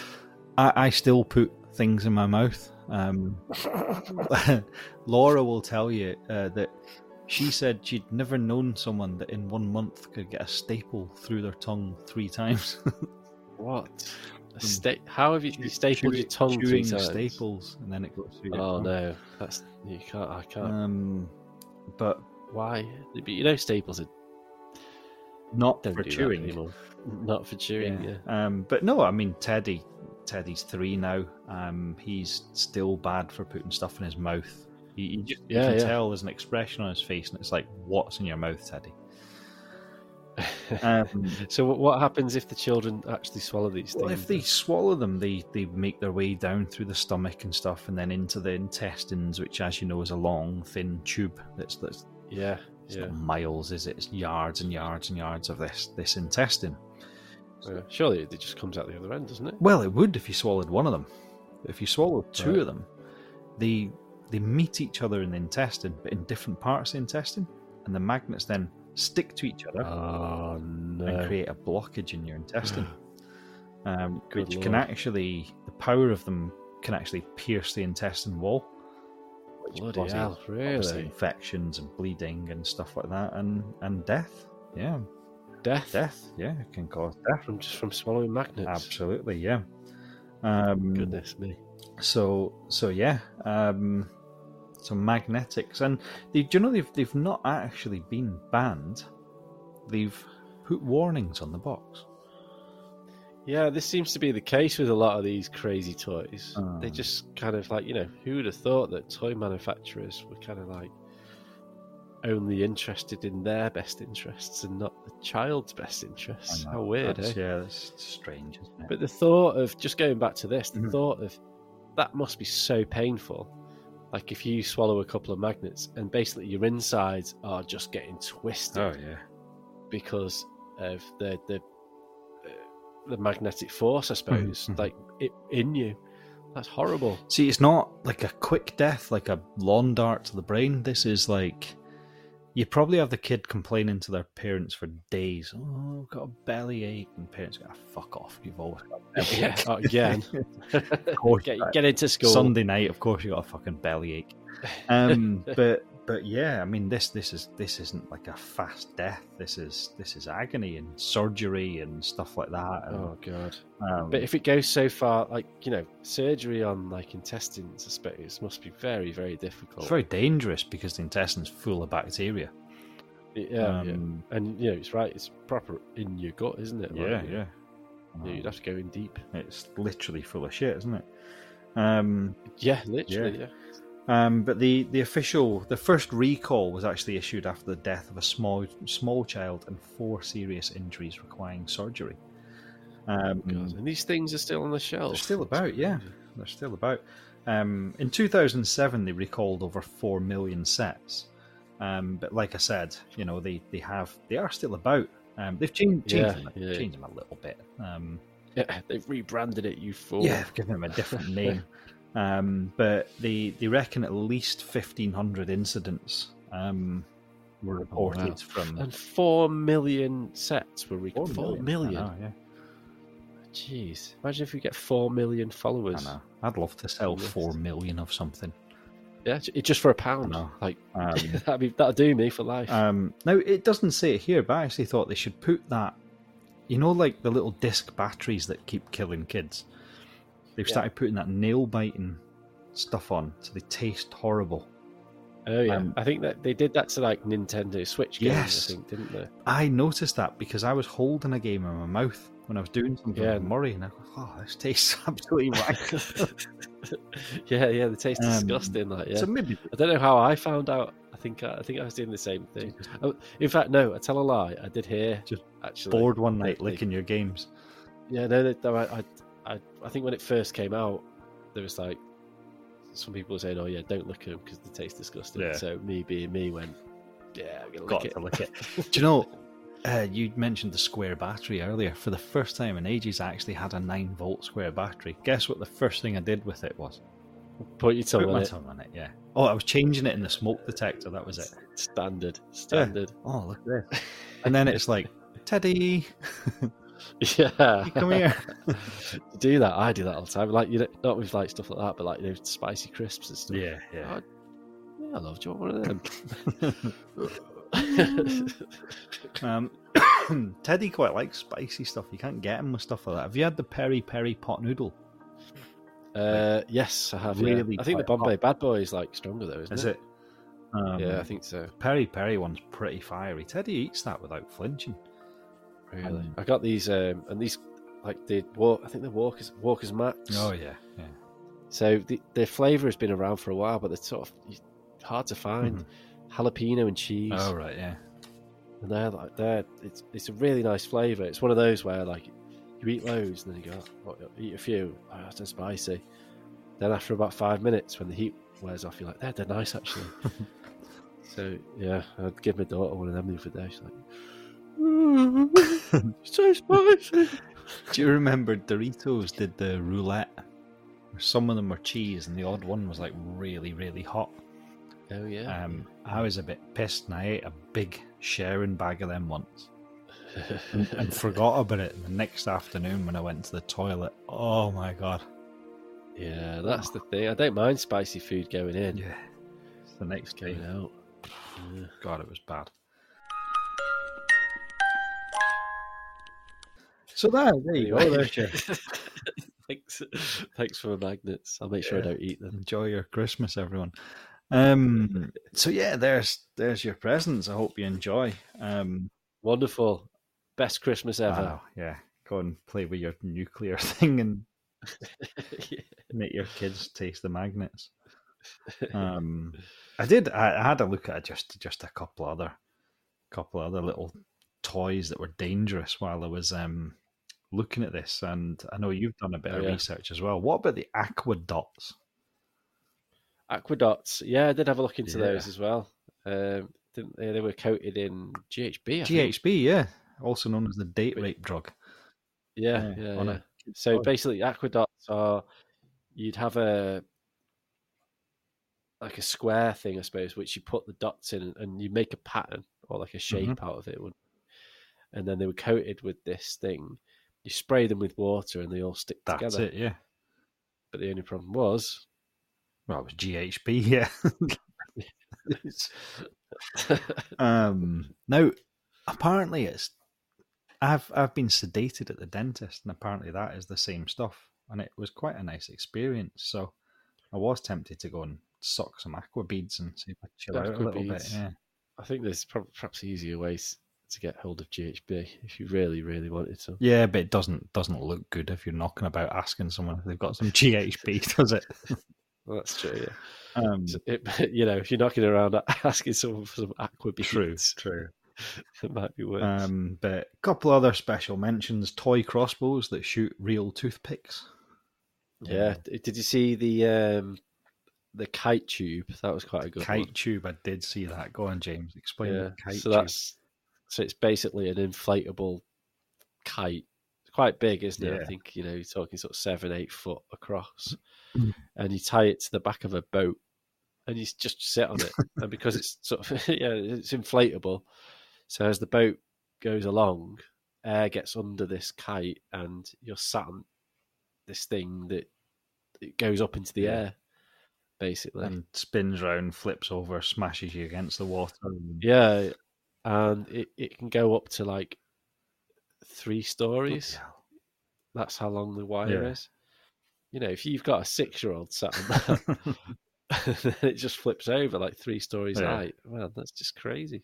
I, I still put things in my mouth. Um, (laughs) Laura will tell you uh, that she said she'd never known someone that in one month could get a staple through their tongue three times. (laughs) What? A sta- how have you, you stapled your tongue three times? staples, and then it goes through. your Oh no, that's you can't. I can't. Um, but Why? But you know, staples are not for chewing. anymore. Not for chewing. Yeah. Um, but no, I mean Teddy. Teddy's three now. Um, he's still bad for putting stuff in his mouth. You, you, just, you can yeah. tell there's an expression on his face, and it's like, "What's in your mouth, Teddy?" Um, (laughs) So what- happens if the children actually swallow these well, things? if they swallow them, they they make their way down through the stomach and stuff, and then into the intestines, which, as you know, is a long, thin tube that's that's yeah, it's yeah. miles, is it? It's yards and yards and yards of this this intestine. yeah. Surely it just comes out the other end, doesn't it? Well, it would if you swallowed one of them. If you swallowed two Right. of them, they they meet each other in the intestine, but in different parts of the intestine, and the magnets then stick to each other Oh and create a blockage in your intestine, (sighs) um, which can actually the power of them can actually pierce the intestine wall, which Bloody causes hell! Really? infections and bleeding and stuff like that, and and death. Yeah, Death? death. Yeah, it can cause death. from just from swallowing magnets. Absolutely. Yeah. Um, Goodness me! So so yeah, um, so Magnetix, and they, do you know they've they've not actually been banned. They've put warnings on the box. Yeah, this seems to be the case with a lot of these crazy toys. They Oh. just kind of like, you know, who would have thought that toy manufacturers were kind of like only interested in their best interests and not the child's best interests? How weird, eh? Yeah, that's strange, isn't it? But the thought of just going back to this, the Mhm. thought of that must be so painful. Like if you swallow a couple of magnets and basically your insides are just getting twisted oh yeah, because of the the uh, the magnetic force, I suppose, mhm. like it in you. That's horrible. see, it's not like a quick death, like a lawn dart to the brain. This is like you probably have the kid complaining to their parents for days. Oh, I've got a belly ache, and parents go, "Ah, "Fuck off! You've always got a belly (laughs) Yeah, ache." uh, again. (laughs) course get, get into school. Sunday night, of course, you got a fucking bellyache. Um, (laughs) but but yeah, I mean this this is this isn't like a fast death. This is this is agony and surgery and stuff like that. And, Oh god! um, But if it goes so far, like you know, surgery on like intestines, I suppose, must be very, very difficult. it's very dangerous because the intestine's full of bacteria. yeah, yeah, Um, and you know, it's right. It's proper in your gut, isn't it? Like, yeah, yeah. yeah, You'd have to go in deep. It's literally full of shit, isn't it? Um, Yeah, literally. Yeah. Um, but the, the official, the first recall was actually issued after the death of a small small child and four serious injuries requiring surgery. Um, God, and these things are still on the shelf. They're still about, yeah. They're still about. Um, in 2007, they recalled over four million sets. Um, but like I said, you know, they, they have they are still about. Um, they've changed, changed, Yeah, them, a- yeah. changed them a little bit. Um, Yeah, (laughs) they've rebranded it. You fool. yeah, they've given them a different (laughs) name. Um, but they they reckon at least 1,500 incidents um, were reported Oh, wow. from And four million sets were recorded. four million. million. Know, yeah, Jeez, imagine if we get four million I followers. know. I'd love to sell four million of something. Yeah, just for a pound. I. Like (laughs) Um, that'd be that'd do me for life. Um, now it doesn't say it here, but I actually thought they should put that. You know, like the little disc batteries that keep killing kids. They've Yeah. started putting that nail biting stuff on, so they taste horrible. Oh yeah, Um, I think that they did that to like Nintendo Switch games. Yes. I think didn't they? I noticed that because I was holding a game in my mouth when I was doing something Yeah. with Murray, and I go, "Oh, this tastes (laughs) absolutely right." (laughs) yeah, yeah, they taste Um, disgusting. Like, yeah. So maybe I don't know how I found out. I think I think I was doing the same thing. Oh, in fact, no, I tell a lie. I did hear Just actually. bored one night licking your games. Yeah, no, no, no, I, I, I, I think when it first came out, there was like some people were saying, "Oh yeah, don't lick them because they taste disgusting." Yeah. So me being me went, "Yeah, I'm gonna Got lick to it." lick it. (laughs) Do you know? Uh, you mentioned the square battery earlier. For the first time in ages, I actually had a nine volt square battery. Guess what? The first thing I did with it was Put your tongue put on my it. tongue on it. Yeah. Oh, I was changing it in the smoke detector. That was it. Standard, standard. Oh, look at this. And then it's like, Teddy, (laughs) (laughs) Yeah, come here. (laughs) You do that. I do that all the time. Like you know, not with like stuff like that, but like you know, spicy crisps and stuff. Yeah, yeah. Yeah, I love. You want one of them? (laughs) Um, (coughs) Teddy quite likes spicy stuff. You can't get him with stuff like that. Have you had the peri peri pot noodle? uh, yes, I have. yeah. Really I think the Bombay hot. Bad Boy is like stronger though, isn't Is it? it? Um, Yeah, I think so. peri peri one's pretty fiery. Teddy eats that without flinching. Really, Um, I got these, um, and these like the walk. I think they're Walkers Walkers Max. Oh yeah, yeah. So the the flavour has been around for a while, but they're sort of hard to find. Jalapeno and cheese, Oh right, yeah. and they're like they're it's it's a really nice flavour. It's one of those where like you eat loads and then you go, oh, eat a few. Oh, that's too spicy. Then after about five minutes, when the heat wears off, you're like, they're, they're nice actually. (laughs) so yeah, I'd give my daughter one of them the other day. She's like, "Mm, so (laughs) spicy. Do you remember Doritos did the roulette? Some of them were cheese, and the odd one was like really, really hot. Oh yeah. Um, I was a bit pissed, and I ate a big sharing bag of them once, and, and (laughs) forgot about it. The next afternoon, when I went to the toilet, oh my god! yeah, that's the thing. I don't mind spicy food going in. Yeah, it's the next Going day. out. God, it was bad. So there, there you go. There's your (laughs) thanks, thanks for the magnets. I'll make sure Yeah. I don't eat them. enjoy your Christmas, everyone. Um, so yeah, there's there's your presents. I hope you enjoy. Um, Wonderful, best Christmas ever. wow, yeah, go and play with your nuclear (laughs) thing and (laughs) Yeah. make your kids taste the magnets. Um, I did. I, I had a look at just just a couple other, couple other little toys that were dangerous while I was um looking at this, and I know you've done a bit Oh, of yeah. research as well. What about the aqua dots? Aqua Dots. Yeah, I did have a look into Yeah. those as well. Um, didn't they? They were coated in GHB. I think. GHB, yeah, also known as the date rape drug. Yeah, Yeah, yeah. a So toy. basically, aqua dots are you'd have a like a square thing, I suppose, which you put the dots in, and you make a pattern or like a shape out of it, and then they were coated with this thing. You spray them with water, and they all stick That's together. it, yeah. But the only problem was, Well, it was GHB, (laughs) yeah. (laughs) um, now, apparently, it's I've I've been sedated at the dentist, and apparently that is the same stuff, and it was quite a nice experience. So, I was tempted to go and suck some aqua beads and see if I chill out a Aqua little bit. Yeah, I think there's perhaps easier ways to get hold of GHB if you really, really wanted to. yeah, but it doesn't doesn't look good if you're knocking about asking someone if they've got some GHB, (laughs) does it? Well, that's true. Yeah. Um, it, (laughs) you know, if you're knocking around (laughs) asking someone for some aqua beads, true, true. it might be worse. Um, but a couple other special mentions: toy crossbows that shoot real toothpicks. yeah. D- Did you see the um, the kite tube? That was quite a good kite one. tube. I did see that. Go on, James. Explain Yeah. the kite So tube. that's so it's basically an inflatable kite. It's quite big, isn't it? Yeah. I think you know you're talking sort of seven, eight foot across, Mm. and you tie it to the back of a boat, and you just sit on it. and because it's sort of (laughs) yeah, it's inflatable, so as the boat goes along, air gets under this kite, and you're sat on this thing that it goes up into the Yeah. air, basically. and spins round, flips over, smashes you against the water. Yeah, and it, it can go up to like three stories. That's how long the wire Yeah. is. you know, if you've got a six-year-old sat on that, (laughs) (laughs) then it just flips over like three stories Yeah. high. Well, that's just crazy.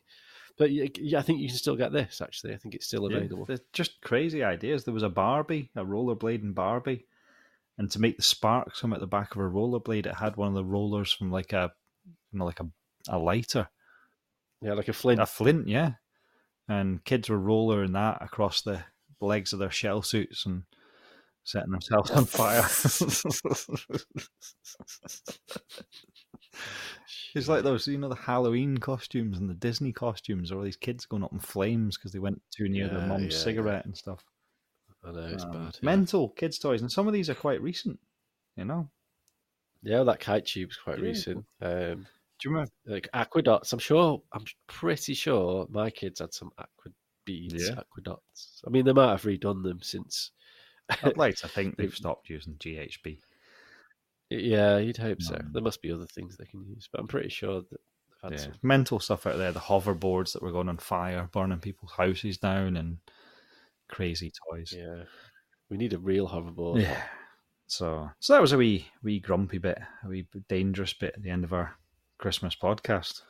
But yeah, yeah, I think you can still get this. Actually, I think it's still Yeah, available. they're just crazy ideas. There was a Barbie, a rollerblading Barbie, and to make the sparks come at the back of her rollerblade, it had one of the rollers from like a, you know, like a, a lighter, Yeah, like a flint. a flint, yeah. And kids were rolling that across the legs of their shell suits and setting themselves on fire. it's like those, you know, the Halloween costumes and the Disney costumes, or all these kids going up in flames because they went too near their Yeah, mum's yeah, cigarette and stuff. I know it's Um, bad. yeah. Mental kids' toys, and some of these are quite recent. You know, Yeah, that kite tube's quite Yeah. recent. Um, do you remember? like aqueducts. I'm sure. I'm pretty sure my kids had some aqua beads, Yeah. aqueducts. I mean, they might have redone them since. I'd like to think (laughs) they've stopped using GHB. Yeah, you'd hope so. There must be other things they can use, but I'm pretty sure that they've had Yeah, some. mental stuff out there. The hoverboards that were going on fire, burning people's houses down, and crazy toys. Yeah, we need a real hoverboard. Yeah. So, so that was a wee, wee grumpy bit, a wee dangerous bit at the end of our Christmas podcast.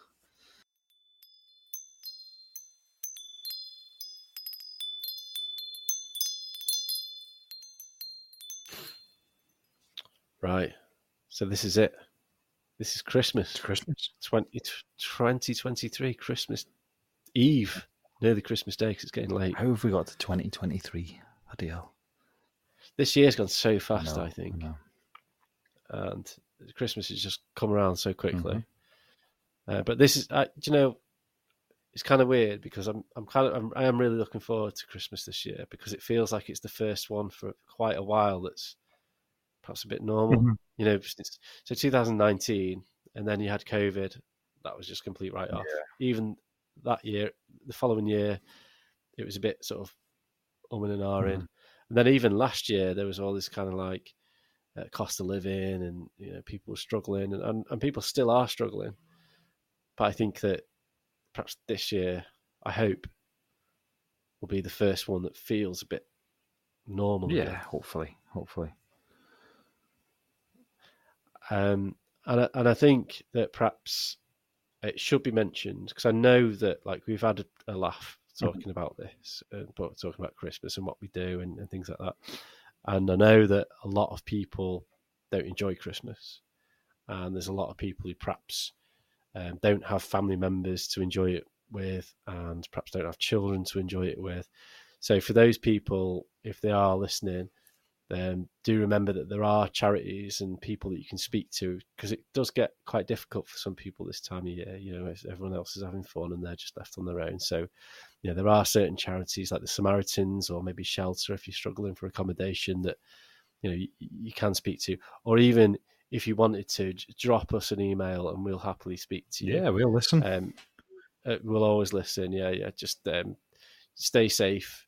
Right. So this is it. This is Christmas. It's Christmas. 20, 2023, Christmas Eve. Nearly Christmas Day because it's getting late. How have we got to 2023? Bloody hell. This year's gone so fast, No, I think. no. and Christmas has just come around so quickly. Mhm. Uh, but this is, do you know, it's kind of weird because I'm, I'm kind of, I'm, I am really looking forward to Christmas this year because it feels like it's the first one for quite a while that's perhaps a bit normal. Mhm. You know, since, so 2019, and then you had COVID, that was just complete write off. Even that year, the following year, it was a bit sort of umming and ahhing. And then even last year, there was all this kind of like uh, cost of living, and you know people were struggling, and, and and people still are struggling. But I think that perhaps this year, I hope, will be the first one that feels a bit normal. Yeah, again. hopefully, hopefully. Um, and I, and I think that perhaps it should be mentioned because I know that like we've had a, a laugh talking about this, uh, but talking about Christmas and what we do and, and things like that. And I know that a lot of people don't enjoy Christmas, and there's a lot of people who perhaps um, don't have family members to enjoy it with, and perhaps don't have children to enjoy it with. So for those people, if they are listening, um, do remember that there are charities and people that you can speak to because it does get quite difficult for some people this time of year. You know, everyone else is having fun and they're just left on their own. So, you know, there are certain charities like the Samaritans or maybe Shelter if you're struggling for accommodation that you know you, you can speak to, or even if you wanted to, drop us an email and we'll happily speak to you. Yeah, we'll listen. Um, uh, we'll always listen. Yeah, yeah. Just um, stay safe.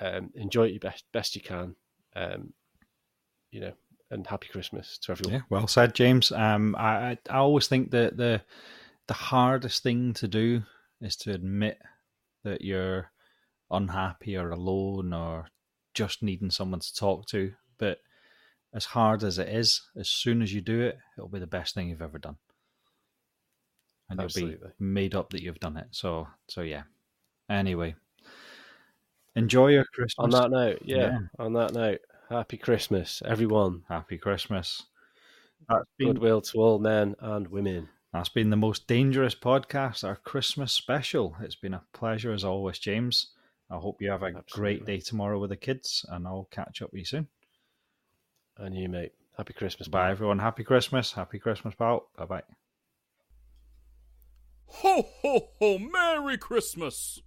Um, enjoy it your best best you can. Um, you know, and happy Christmas to everyone. Yeah, well said, James. Um, I, I I always think that the the hardest thing to do is to admit that you're unhappy or alone or just needing someone to talk to. But as hard as it is, as soon as you do it, it'll be the best thing you've ever done, and you'll be made up that you've done it. So, so yeah. Anyway, enjoy your Christmas. On that note, yeah, Yeah. On that note, happy Christmas, everyone. Happy Christmas. That's been Goodwill to all men and women. That's been the most dangerous podcast, our Christmas special. It's been a pleasure as always, James. I hope you have a great day tomorrow with the kids, and I'll catch up with you soon. And you, mate. Happy Christmas. Bye, pal. everyone. Happy Christmas. Happy Christmas, pal. Bye bye. Ho, ho, ho! Merry Christmas!